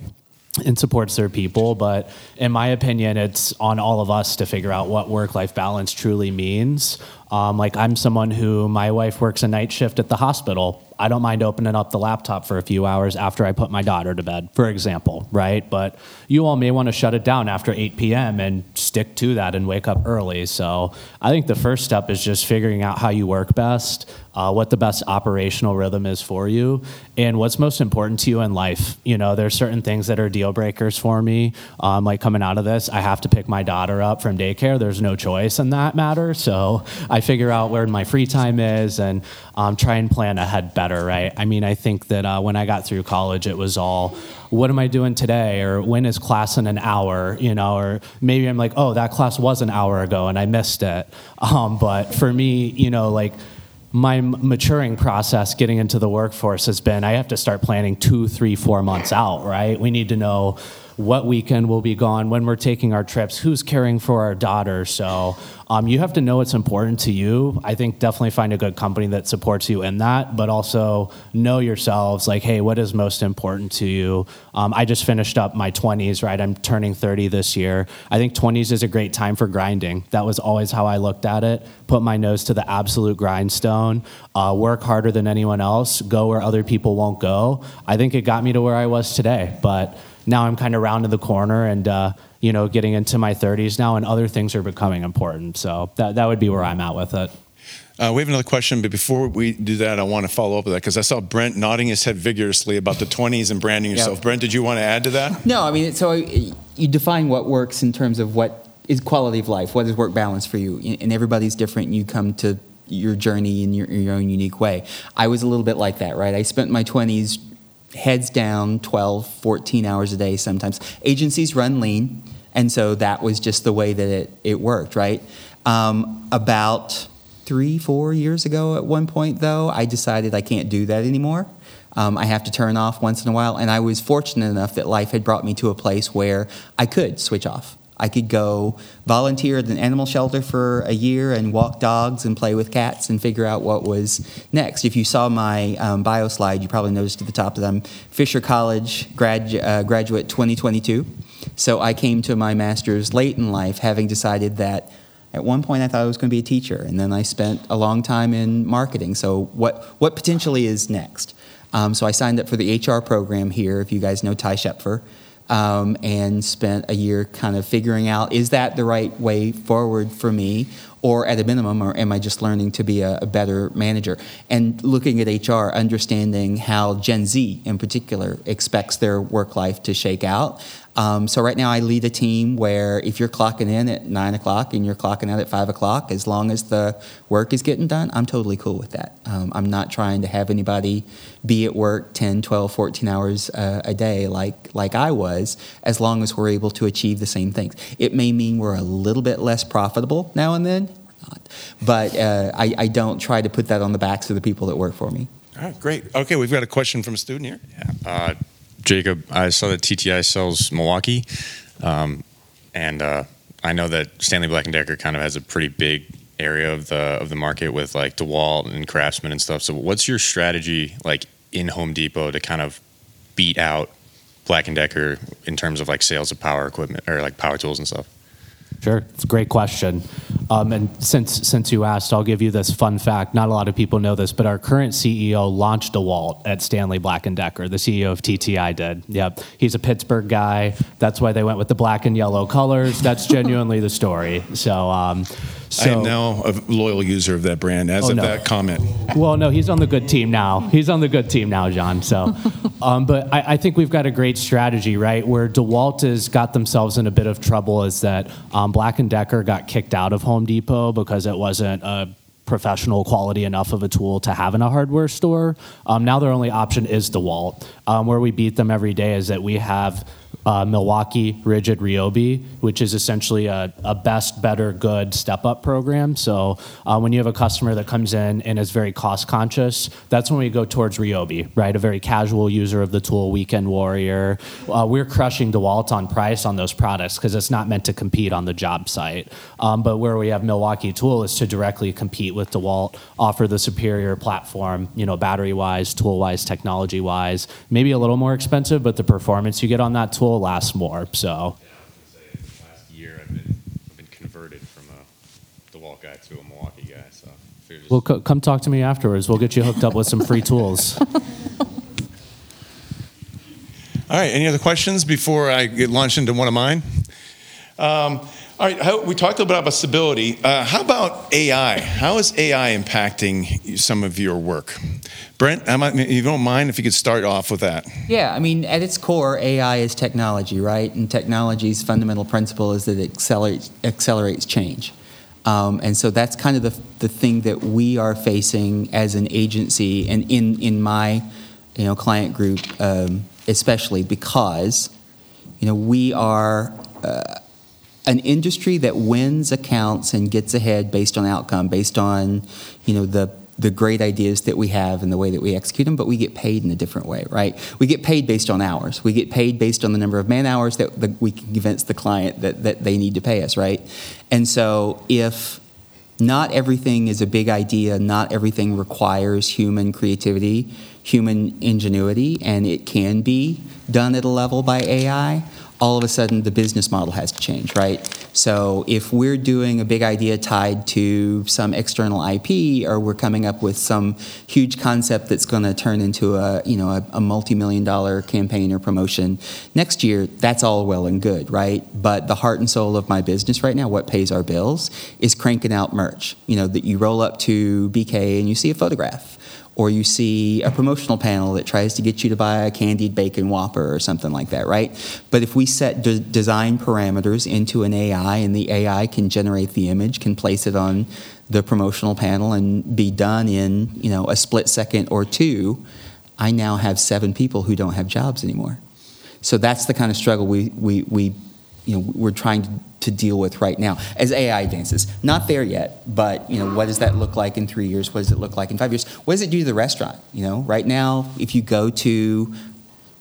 and supports their people. But in my opinion, it's on all of us to figure out what work life balance truly means. Um, like, I'm someone who my wife works a night shift at the hospital. I don't mind opening up the laptop for a few hours after I put my daughter to bed, for example, right? But you all may want to shut it down after 8 p.m. and stick to that and wake up early. So I think the first step is just figuring out how you work best, uh, what the best operational rhythm is for you, and what's most important to you in life. You know, there's certain things that are deal breakers for me. Um, like coming out of this, I have to pick my daughter up from daycare. There's no choice in that matter. So I figure out where my free time is and um, try and plan ahead better, right? I mean, I think that uh, when I got through college, it was all, what am I doing today? Or when is class in an hour? You know, or maybe I'm like, oh, that class was an hour ago and I missed it. Um, but for me, you know, like, my maturing process getting into the workforce has been I have to start planning two, three, four months out, right? We need to know what weekend will be gone, when we're taking our trips, who's caring for our daughter. So um, you have to know what's important to you. I think definitely find a good company that supports you in that, but also know yourselves like, hey, what is most important to you? Um, I just finished up my 20s, right? I'm turning 30 this year. I think 20s is a great time for grinding. That was always how I looked at it. Put my nose to the absolute grindstone, uh, work harder than anyone else, go where other people won't go. I think it got me to where I was today, but now I'm kind of round rounding the corner and, uh, you know, getting into my 30s now, and other things are becoming important. So that, that would be where I'm at with it. Uh, we have another question, but before we do that, I want to follow up with that because I saw Brent nodding his head vigorously about the 20s and branding yourself. Brent, did you want to add to that? No, I mean, so you define what works in terms of what is quality of life, what is work balance for you, and everybody's different. And you come to your journey in your, in your own unique way. I was a little bit like that, right? I spent my 20s heads down 12, 14 hours a day sometimes. Agencies run lean, and so that was just the way that it, it worked, right? Um, about three, four years ago at one point, though, I decided I can't do that anymore. Um, I have to turn off once in a while, and I was fortunate enough that life had brought me to a place where I could switch off. I could go volunteer at an animal shelter for a year and walk dogs and play with cats and figure out what was next. If you saw my um, bio slide, you probably noticed at the top that I'm Fisher College grad, uh, graduate 2022. So I came to my master's late in life having decided that at one point I thought I was going to be a teacher, and then I spent a long time in marketing. So what, what potentially is next? Um, so I signed up for the HR program here, if you guys know Ty Shepfer um, and spent a year kind of figuring out is that the right way forward for me? Or at a minimum or am i just learning to be a, a, better manager? And looking at hr understanding how gen z in particular expects their work life to shake out. Um, so right now I lead a team where if you're clocking in at nine o'clock and you're clocking out at five o'clock, as long as the work is getting done, I'm totally cool with that. Um, I'm not trying to have anybody be at work 10, 12, 14 hours uh, a day like, like I was, as long as we're able to achieve the same things. It may mean we're a little bit less profitable now and then, but uh, I, I don't try to put that on the backs of the people that work for me. All right, great. Okay, we've got a question from a student here. Yeah. Uh, Jacob, I saw that TTI sells Milwaukee, um, and uh, I know that Stanley Black and Decker kind of has a pretty big area of the of the market with like DeWalt and Craftsman and stuff. So, what's your strategy like in Home Depot to kind of beat out Black and Decker in terms of like sales of power equipment or like power tools and stuff? Sure, it's a great question. Um, and since since you asked, I'll give you this fun fact. Not a lot of people know this, but our current CEO launched DeWalt at Stanley Black and Decker. The CEO of TTI did. Yep, he's a Pittsburgh guy. That's why they went with the black and yellow colors. That's genuinely the story. So. Um, so, I am now a loyal user of that brand as oh, of no. that comment. Well, no, he's on the good team now. He's on the good team now, John. So, um, but I, I, think we've got a great strategy, right? Where DeWalt has got themselves in a bit of trouble is that um, Black and Decker got kicked out of Home Depot because it wasn't a professional quality enough of a tool to have in a hardware store. Um, now their only option is DeWalt. Um, where we beat them every day is that we have uh, Milwaukee Ridgid Ryobi, which is essentially a, a best, better, good step up program. So uh, when you have a customer that comes in and is very cost conscious, that's when we go towards Ryobi, right? A very casual user of the tool, weekend warrior. Uh, we're crushing DeWalt on price on those products because it's not meant to compete on the job site. Um, but where we have Milwaukee tool is to directly compete with DeWalt, offer the superior platform, you know, battery wise, tool wise, technology wise, maybe a little more expensive, but the performance you get on that tool will last more. So. last year I've been, I've been converted from a DeWalt guy to a Milwaukee guy. So. Well, co- come talk to me afterwards. We'll get you hooked up with some free tools. All right. Any other questions before I get launched into one of mine? Um, all right, how, we talked a little bit about stability. Uh, how about AI? How is AI impacting some of your work? Brent, if you don't mind if you could start off with that. Yeah, I mean, at its core, AI is technology, right? And technology's fundamental principle is that it accelerates, accelerates change. Um, and so that's kind of the, the thing that we are facing as an agency and in, in my you know, client group, um, especially because you know, we are. Uh, an industry that wins accounts and gets ahead based on outcome, based on you know the the great ideas that we have and the way that we execute them, but we get paid in a different way, right? We get paid based on hours. We get paid based on the number of man hours that the, we can convince the client that, that they need to pay us, right? And so if not everything is a big idea, not everything requires human creativity, human ingenuity, and it can be done at a level by AI all of a sudden the business model has to change, right? So if we're doing a big idea tied to some external IP, or we're coming up with some huge concept that's going to turn into a you know a, a multi-million dollar campaign or promotion next year, that's all well and good, right? But the heart and soul of my business right now, what pays our bills, is cranking out merch. You know that you roll up to BK and you see a photograph or you see a promotional panel that tries to get you to buy a candied bacon whopper or something like that, right? But if we set de- design parameters into an AI and the AI can generate the image, can place it on the promotional panel and be done in, you know, a split second or two, I now have seven people who don't have jobs anymore. So that's the kind of struggle we, we, we you know, we're trying to to deal with right now as AI advances. Not there yet, but you know, what does that look like in three years? What does it look like in five years? What does it do to the restaurant? You know, right now, if you go to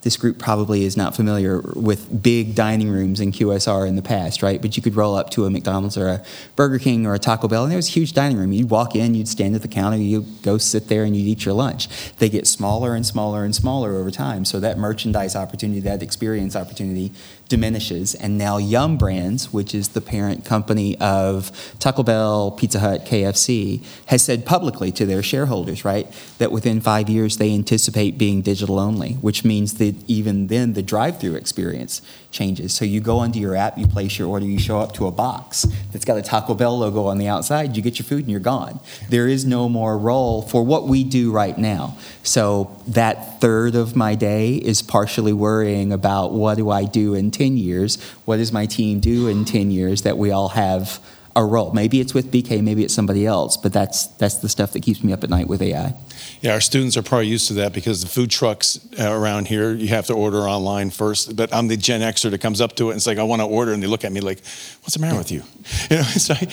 this group probably is not familiar with big dining rooms in QSR in the past, right? But you could roll up to a McDonald's or a Burger King or a Taco Bell, and there was a huge dining room. You'd walk in, you'd stand at the counter, you'd go sit there, and you'd eat your lunch. They get smaller and smaller and smaller over time. So that merchandise opportunity, that experience opportunity diminishes. And now Yum Brands, which is the parent company of Taco Bell, Pizza Hut, KFC, has said publicly to their shareholders, right, that within five years they anticipate being digital only, which means that even then the drive through experience changes. So you go onto your app, you place your order, you show up to a box that's got a Taco Bell logo on the outside, you get your food and you're gone. There is no more role for what we do right now. So that third of my day is partially worrying about what do I do in 10 years? What does my team do in 10 years that we all have a role? Maybe it's with BK, maybe it's somebody else, but that's that's the stuff that keeps me up at night with AI. Yeah, our students are probably used to that because the food trucks uh, around here, you have to order online first. But I'm the Gen Xer that comes up to it and it's like, I want to order. And they look at me like, what's the matter with you? You know, it's like,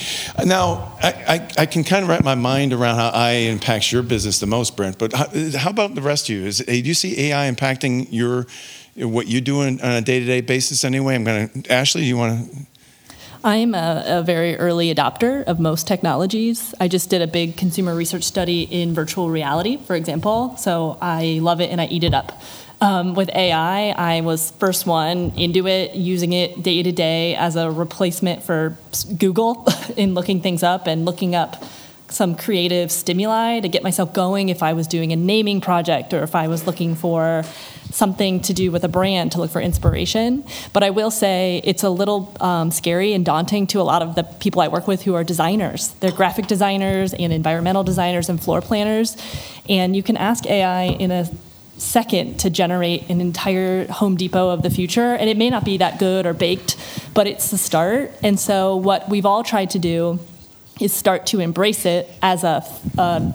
now I, I, I, can kind of wrap my mind around how AI impacts your business the most, Brent. But how, how about the rest of you? Is, do you see AI impacting your what you do on a day to day basis anyway? I'm going to, Ashley, you want to? I'm a, a, very early adopter of most technologies. I just did a big consumer research study in virtual reality, for example, so I love it and I eat it up. Um, with AI, I was first one into it, using it day to day as a replacement for Google in looking things up and looking up some creative stimuli to get myself going if I was doing a naming project or if I was looking for something to do with a brand to look for inspiration. But I will say it's a little um, scary and daunting to a lot of the people I work with who are designers. They're graphic designers and environmental designers and floor planners. And you can ask AI in a second to generate an entire Home Depot of the future. And it may not be that good or baked, but it's the start. And so, what we've all tried to do is start to embrace it as a, a,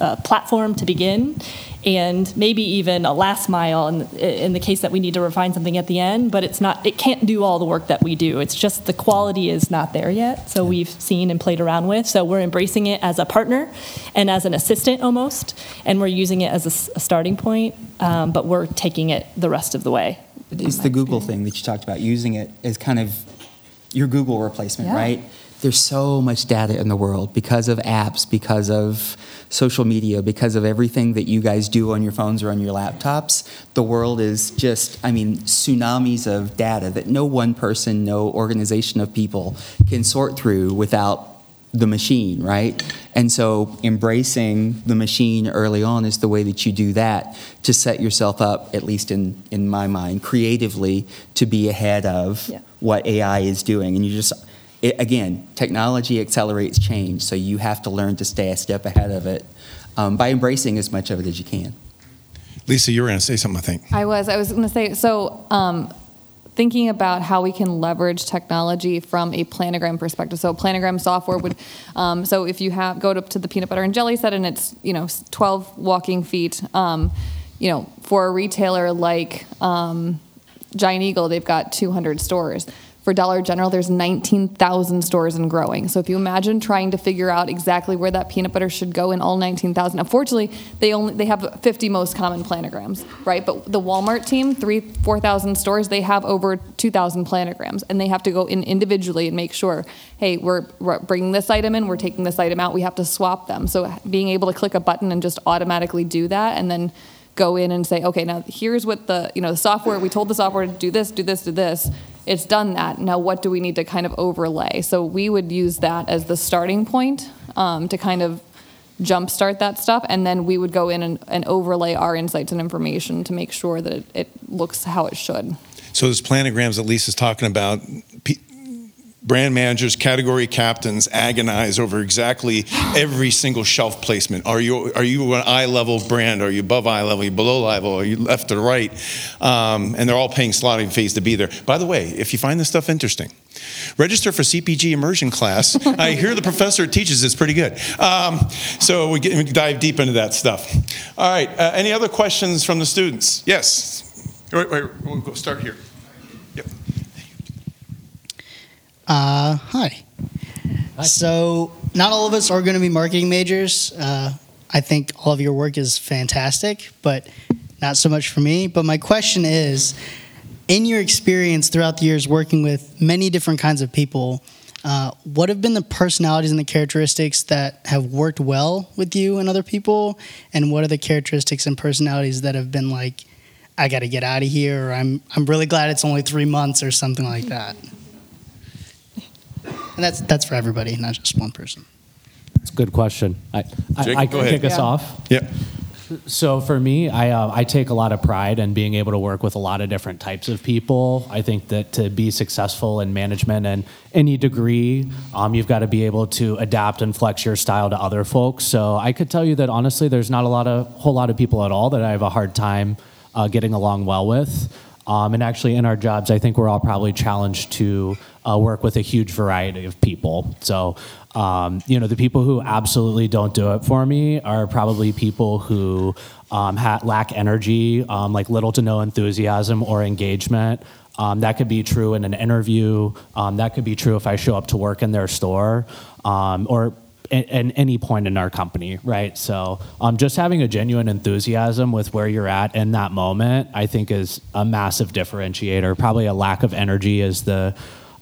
a, platform to begin and maybe even a last mile in, in the case that we need to refine something at the end but it's not it can't do all the work that we do. It's just the quality is not there yet. So we've seen and played around with. So we're embracing it as a partner and as an assistant almost and we're using it as a, a starting point um, but we're taking it the rest of the way. It's the google experience. thing that you talked about using it as kind of your google replacement yeah. right there's so much data in the world because of apps, because of social media, because of everything that you guys do on your phones or on your laptops. The world is just, I mean, tsunamis of data that no one person, no organization of people can sort through without the machine, right? And so embracing the machine early on is the way that you do that to set yourself up, at least in, in my mind, creatively to be ahead of yeah. what AI is doing. And you just it, again, technology accelerates change, so you have to learn to stay a step ahead of it um, by embracing as much of it as you can. Lisa, you were going to say something, I think. I was. I was going to say, so um, thinking about how we can leverage technology from a planogram perspective. So planogram software would, um, so if you have go to, to, the peanut butter and jelly set and it's you know 12 walking feet, um, you know for a retailer like um, Giant Eagle, they've got 200 stores for Dollar General, there's 19,000 stores and growing. So if you imagine trying to figure out exactly where that peanut butter should go in all 19,000, unfortunately, they only they have 50 most common planograms, right? But the Walmart team, three, 4,000 stores, they have over 2,000 planograms, and they have to go in individually and make sure, hey, we're, we're bringing this item in, we're taking this item out, we have to swap them. So being able to click a button and just automatically do that, and then go in and say, okay, now here's what the, you know, the software, we told the software to do this, do this, do this. It's done that. Now, what do we need to kind of overlay? So we would use that as the starting point um, to kind of jumpstart that stuff, and then we would go in and, and overlay our insights and information to make sure that it, it looks how it should. So those planograms that Lisa's talking about, brand managers, category captains agonize over exactly every single shelf placement. Are you are you an eye level brand? Are you above eye level? Are you below eye level? Are you left or right? Um, and they're all paying slotting fees to be there. By the way, if you find this stuff interesting, register for CPG immersion class. I hear the professor teaches it's pretty good. Um, so we, get, we dive deep into that stuff. All right. Uh, any other questions from the students? Yes. Wait, wait, we'll go start here. Yep. Uh, hi. So, not all of us are going to be marketing majors. Uh, I think all of your work is fantastic, but not so much for me. But my question is in your experience throughout the years working with many different kinds of people, uh, what have been the personalities and the characteristics that have worked well with you and other people? And what are the characteristics and personalities that have been like, I got to get out of here, or I'm, I'm really glad it's only three months, or something like that? And that's that's for everybody, not just one person. That's a good question. I, I, Jake, I go can ahead. kick us Yeah. off. Yep. So for me, I uh, I take a lot of pride in being able to work with a lot of different types of people. I think that to be successful in management and any degree, um, you've got to be able to adapt and flex your style to other folks. So I could tell you that honestly, there's not a lot of whole lot of people at all that I have a hard time uh, getting along well with. Um, and actually, in our jobs, I think we're all probably challenged to uh, work with a huge variety of people. So, um, you know, the people who absolutely don't do it for me are probably people who um, ha- lack energy, um, like little to no enthusiasm or engagement. Um, that could be true in an interview. Um, that could be true if I show up to work in their store, um, or at, at any point in our company, right? So, just having a genuine enthusiasm with where you're at in that moment, I think, is a massive differentiator. Probably a lack of energy is the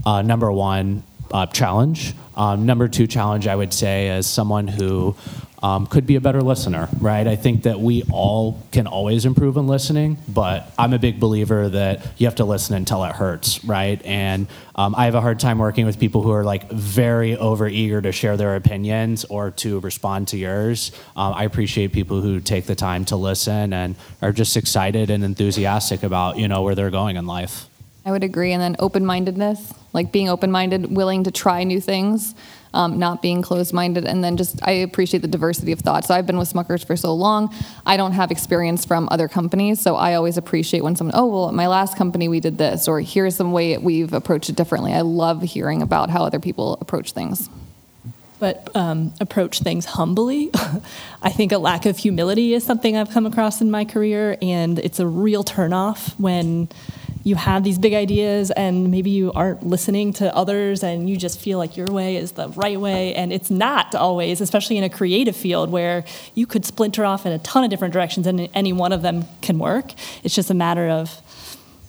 uh, number one uh, challenge. Um, number two challenge, I would say, is someone who um, could be a better listener, right? I think that we all can always improve in listening, but I'm a big believer that you have to listen until it hurts, right? And um, I have a hard time working with people who are like very over eager to share their opinions or to respond to yours. Um, I appreciate people who take the time to listen and are just excited and enthusiastic about you know where they're going in life. I would agree. And then open mindedness, like being open minded, willing to try new things, um, not being closed minded. And then just, I appreciate the diversity of thought. So I've been with Smuckers for so long. I don't have experience from other companies. So I always appreciate when someone, oh, well, at my last company we did this, or here's some way we've approached it differently. I love hearing about how other people approach things. but um, approach things humbly. I think a lack of humility is something I've come across in my career, and it's a real turnoff when you have these big ideas and maybe you aren't listening to others and you just feel like your way is the right way and it's not always especially in a creative field where you could splinter off in a ton of different directions and any one of them can work it's just a matter of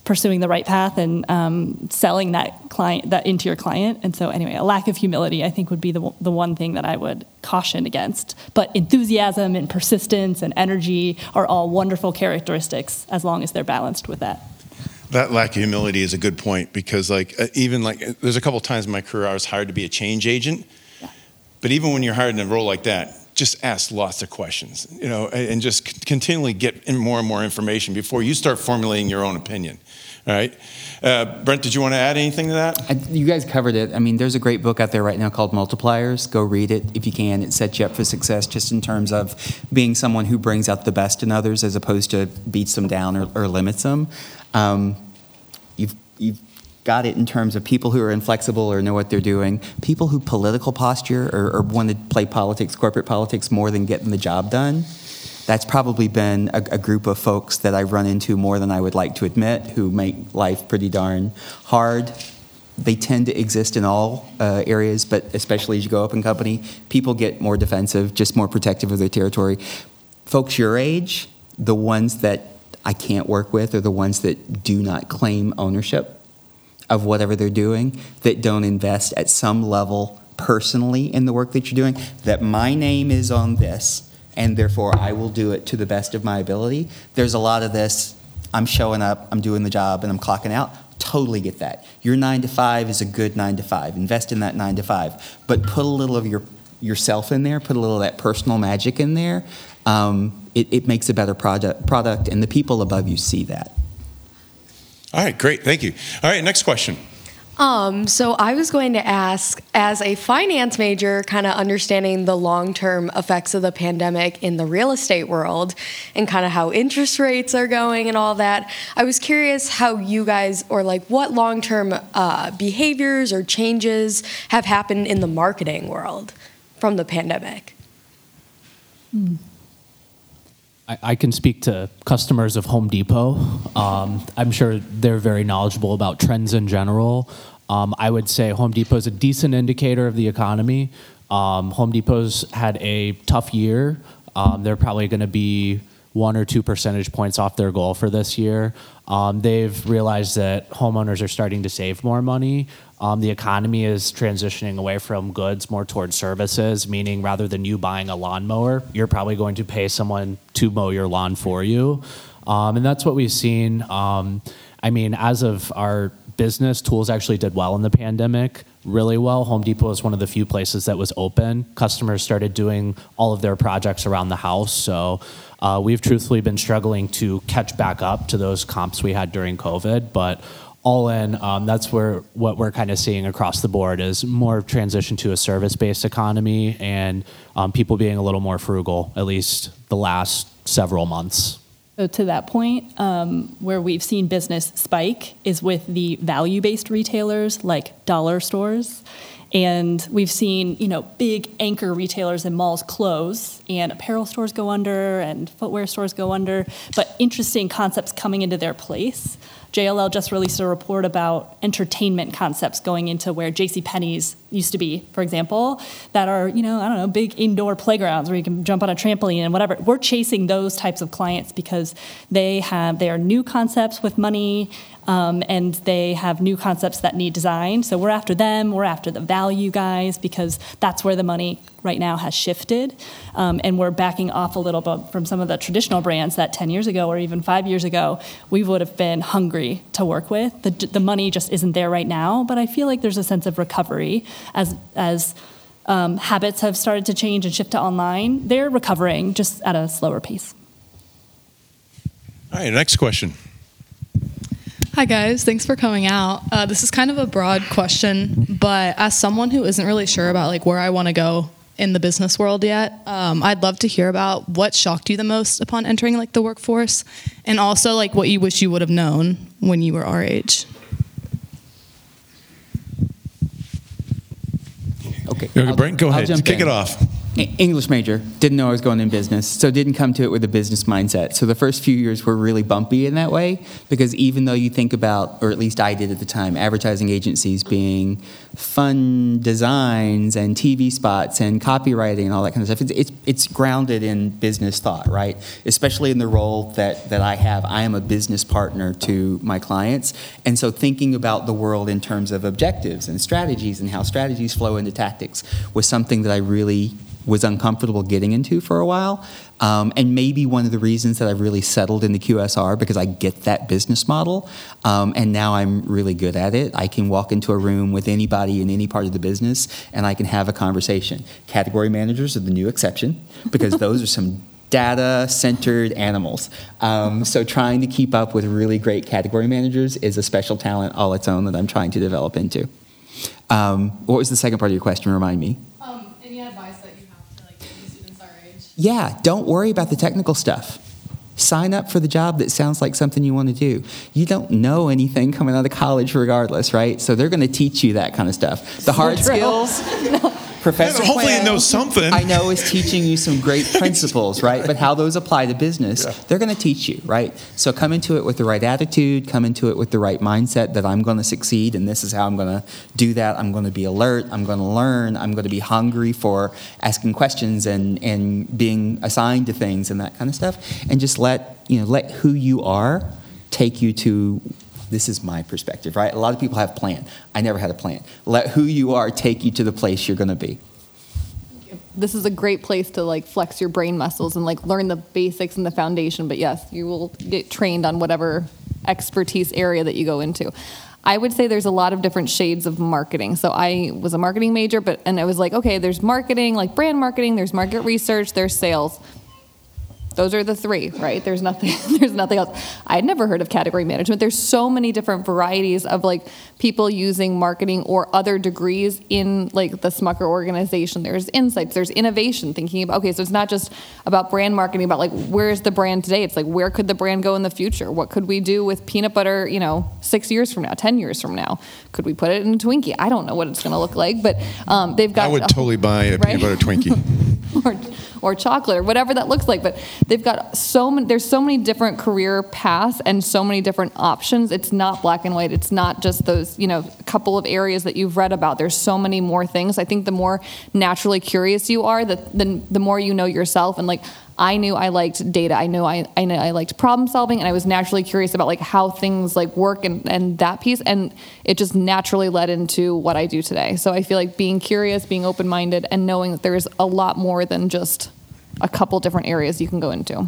pursuing the right path and um, selling that client that into your client. And so, anyway, a lack of humility, I think, would be the the one thing that I would caution against. But enthusiasm and persistence and energy are all wonderful characteristics as long as they're balanced with that. That lack of humility is a good point because, like, uh, even like, uh, there's a couple times in my career I was hired to be a change agent. But even when you're hired in a role like that, just ask lots of questions, you know, and and just continually get in more and more information before you start formulating your own opinion. All right, uh, Brent, did you want to add anything to that? I, you guys covered it. I mean, there's a great book out there right now called Multipliers. Go read it if you can. It sets you up for success just in terms of being someone who brings out the best in others as opposed to beats them down or, or limits them. Um, you've, you've got it in terms of people who are inflexible or know what they're doing, people who political posture or, or want to play politics, corporate politics, more than getting the job done. That's probably been a, a group of folks that I've run into more than I would like to admit, who make life pretty darn hard they tend to exist in all uh, areas, but especially as you go up in company, people get more defensive, just more protective of their territory. Folks your age, the ones that I can't work with are the ones that do not claim ownership of whatever they're doing, that don't invest at some level personally in the work that you're doing, that my name is on this, and therefore I will do it to the best of my ability. There's a lot of this, I'm showing up, I'm doing the job, and I'm clocking out. Totally get that. Your nine to five is a good nine to five. Invest in that nine to five. But put a little of your yourself in there, put a little of that personal magic in there. Um, it, it makes a better product, product, and the people above you see that. All right, great. Thank you. All right, next question. Um, so I was going to ask, as a finance major, kind of understanding the long-term effects of the pandemic in the real estate world and kind of how interest rates are going and all that. I was curious how you guys, or like what long-term uh, behaviors or changes have happened in the marketing world from the pandemic. Hmm. I, I can speak to customers of Home Depot. Um, I'm sure they're very knowledgeable about trends in general. Um, I would say Home Depot is a decent indicator of the economy. Um, Home Depot's had a tough year. Um, they're probably going to be one or two percentage points off their goal for this year. Um, they've realized that homeowners are starting to save more money. Um, the economy is transitioning away from goods more towards services, meaning rather than you buying a lawnmower, you're probably going to pay someone to mow your lawn for you. Um, and that's what we've seen. Um, I mean, as of our business, tools actually did well in the pandemic, really well. Home Depot is one of the few places that was open. Customers started doing all of their projects around the house. So uh, we've truthfully been struggling to catch back up to those comps we had during COVID, but all in, um, that's where what we're kind of seeing across the board is more transition to a service-based economy and um, people being a little more frugal, at least the last several months. So to that point, um, where we've seen business spike is with the value-based retailers like dollar stores. And we've seen, you know, big anchor retailers and malls close and apparel stores go under and footwear stores go under, but interesting concepts coming into their place. JLL just released a report about entertainment concepts going into where J.C. Penney's used to be, for example, that are, you know, I don't know, big indoor playgrounds where you can jump on a trampoline and whatever. We're chasing those types of clients because they have they are new concepts with money um, and they have new concepts that need design. So we're after them. We're after the value guys because that's where the money right now has shifted. Um, and we're backing off a little bit from some of the traditional brands that 10 years ago or even five years ago we would have been hungry to work with. The, the money just isn't there right now, but I feel like there's a sense of recovery as, as um, habits have started to change and shift to online. They're recovering just at a slower pace. All right, next question. Hi, guys. Thanks for coming out. Uh, this is kind of a broad question, but as someone who isn't really sure about like where I want to go in the business world yet, um, I'd love to hear about what shocked you the most upon entering like the workforce, and also like what you wish you would have known when you were our age. Okay. Okay, Brent, go I'll ahead. jump Kick in. it off. English major, didn't know I was going in business, so didn't come to it with a business mindset. So the first few years were really bumpy in that way because even though you think about, or at least I did at the time, advertising agencies being fun designs and TV spots and copywriting and all that kind of stuff, it's, it's, it's grounded in business thought, right? Especially in the role that, that I have. I am a business partner to my clients. And so thinking about the world in terms of objectives and strategies and how strategies flow into tactics was something that I really was uncomfortable getting into for a while. Um, and maybe one of the reasons that I've really settled in the QSR because I get that business model. Um, and now I'm really good at it. I can walk into a room with anybody in any part of the business and I can have a conversation. Category managers are the new exception because those are some data centered animals. Um, so trying to keep up with really great category managers is a special talent all its own that I'm trying to develop into. Um, what was the second part of your question? Remind me. Yeah, don't worry about the technical stuff. Sign up for the job that sounds like something you want to do. You don't know anything coming out of college, regardless, right? So they're going to teach you that kind of stuff. The hard skills, Professor Hopefully Quinn, knows something. I know is teaching you some great principles, right? But how those apply to business, they're going to teach you, right? So come into it with the right attitude, come into it with the right mindset that I'm going to succeed and this is how I'm going to do that. I'm going to be alert, I'm going to learn, I'm going to be hungry for asking questions and and being assigned to things and that kind of stuff and just let, you know, let who you are take you to this is my perspective, right? A lot of people have plan. I never had a plan. Let who you are take you to the place you're going to be. This is a great place to like flex your brain muscles and like learn the basics and the foundation. But yes, you will get trained on whatever expertise area that you go into. I would say there's a lot of different shades of marketing. So I was a marketing major, but and I was like, okay, there's marketing, like brand marketing, there's market research, there's sales. Those are the three, right? There's nothing there's nothing else. I had never heard of category management. There's so many different varieties of like people using marketing or other degrees in like the Smucker organization. There's insights, there's innovation, thinking about okay, so it's not just about brand marketing about like where's the brand today? It's like where could the brand go in the future? What could we do with peanut butter, you know, 6 years from now, 10 years from now? Could we put it in a Twinkie? I don't know what it's going to look like, but um, they've got I would totally buy a Right? peanut butter Twinkie. or, or chocolate or whatever that looks like but they've got so many there's so many different career paths and so many different options. It's not black and white. It's not just those you know couple of areas that you've read about. There's so many more things. I think the more naturally curious you are the the, the more you know yourself and like I knew I liked data. I knew I, I knew I liked problem solving, and I was naturally curious about like how things like work and, and that piece. And it just naturally led into what I do today. So I feel like being curious, being open minded, and knowing that there's a lot more than just a couple different areas you can go into.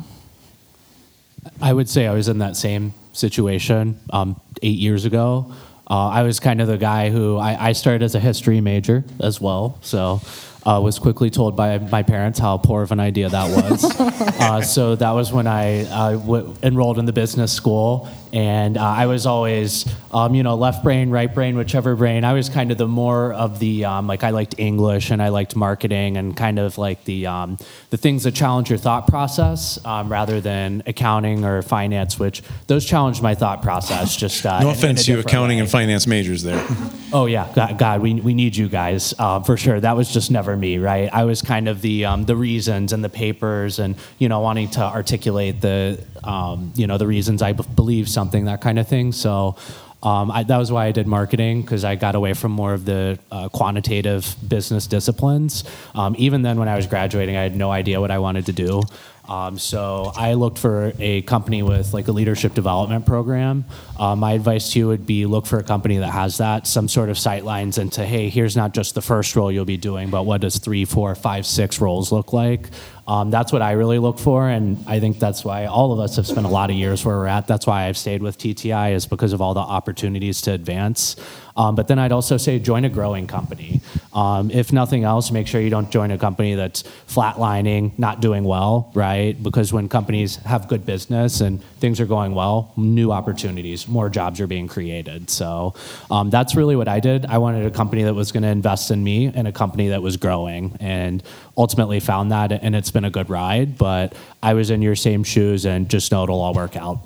I would say I was in that same situation um, eight years ago. Uh, I was kind of the guy who I, I started as a history major as well, so uh, was quickly told by my parents how poor of an idea that was. uh, so that was when I uh, w- enrolled in the business school, and uh, I was always, um, you know, left brain, right brain, whichever brain. I was kind of the more of the um, like I liked English and I liked marketing and kind of like the um, the things that challenge your thought process um, rather than accounting or finance, which those challenged my thought process. Just uh, No in- in a offense to different accounting way. and finance majors there. Oh yeah, God, God we, we need you guys uh, for sure. That was just never me, right? I was kind of the um, the reasons and the papers, and you know, wanting to articulate the um, you know the reasons I b- believe something, that kind of thing. So. Um, I, that was why I did marketing because I got away from more of the uh, quantitative business disciplines. Um, even then, when I was graduating, I had no idea what I wanted to do. Um, so I looked for a company with like a leadership development program. Uh, my advice to you would be look for a company that has that, some sort of sight lines into, hey, here's not just the first role you'll be doing, but what does three, four, five, six roles look like? Um, that's what I really look for, and I think that's why all of us have spent a lot of years where we're at. That's why I've stayed with TTI is because of all the opportunities to advance. Um, but then I'd also say join a growing company. Um, if nothing else, make sure you don't join a company that's flatlining, not doing well, right? Because when companies have good business and things are going well, new opportunities, more jobs are being created. So um, that's really what I did. I wanted a company that was going to invest in me and a company that was growing, and ultimately found that, and it's been a good ride. But I was in your same shoes, and just know it'll all work out.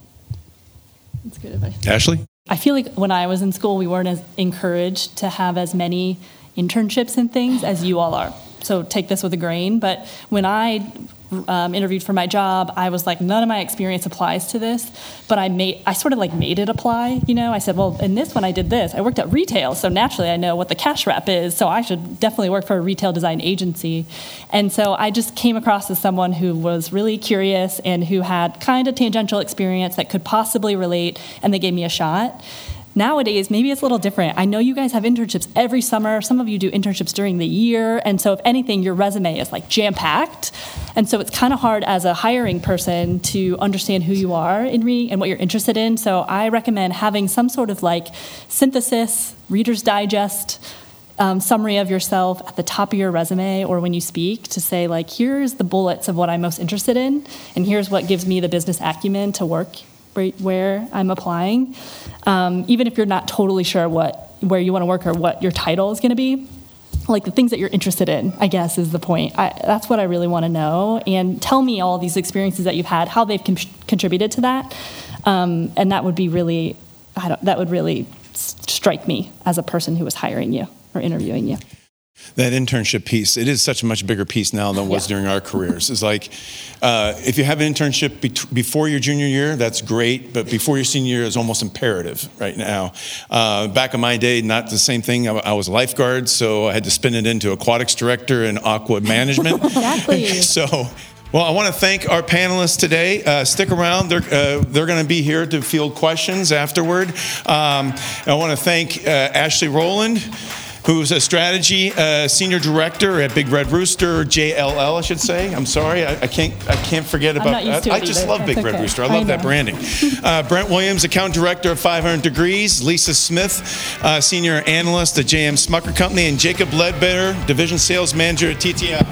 That's good advice. Ashley? I feel like when I was in school, we weren't as encouraged to have as many internships and things as you all are. So take this with a grain. But when I um, interviewed for my job, I was like, none of my experience applies to this. But I made, I sort of like made it apply. You know, I said, well, in this one, I did this. I worked at retail, so naturally, I know what the cash wrap is. So I should definitely work for a retail design agency. And so I just came across as someone who was really curious and who had kind of tangential experience that could possibly relate, and they gave me a shot. Nowadays, maybe it's a little different. I know you guys have internships every summer. Some of you do internships during the year. And so, if anything, your resume is like jam packed. And so, it's kind of hard as a hiring person to understand who you are in reading and what you're interested in. So, I recommend having some sort of like synthesis, Reader's Digest. Um, summary of yourself at the top of your resume or when you speak to say like here's the bullets of what i'm most interested in and here's what gives me the business acumen to work where, I'm applying, um, even if you're not totally sure what where you want to work or what your title is going to be. Like the things that you're interested in, I guess, is the point. I, that's what I really want to know. And tell me all these experiences that you've had, how they've con- contributed to that, um, and that would be really, that would really strike me as a person who was hiring you or interviewing you. That internship piece. It is such a much bigger piece now than it was during our careers. It's like uh, if you have an internship be- before your junior year that's great but before your senior year is almost imperative right now. Uh, back in my day not the same thing. I, I, was a lifeguard so i had to spin it into aquatics director and aqua management. Exactly. So well, I want to thank our panelists today. Uh, stick around; they're uh, they're going to be here to field questions afterward. Um, I want to thank uh, Ashley Roland who's a strategy uh, senior director at Big Red Rooster, JLL, I should say. I'm sorry, I, I can't I can't forget about. i I, just love Big okay. Red Rooster. I love I that branding. Uh, Brent Williams, account director of 500 Degrees. Lisa Smith, uh, senior analyst at JM Smucker Company, and Jacob Ledbetter, division sales manager at TTI.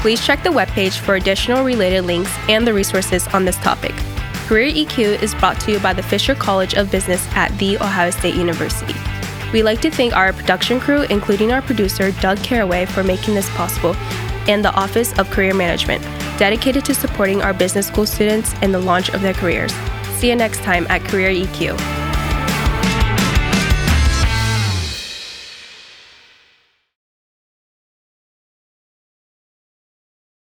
Please check the webpage for additional related links and the resources on this topic. Career EQ is brought to you by the Fisher College of Business at The Ohio State University. We'd like to thank our production crew, including our producer, Doug Caraway, for making this possible, and the Office of Career Management, dedicated to supporting our business school students in the launch of their careers. See you next time at Career EQ.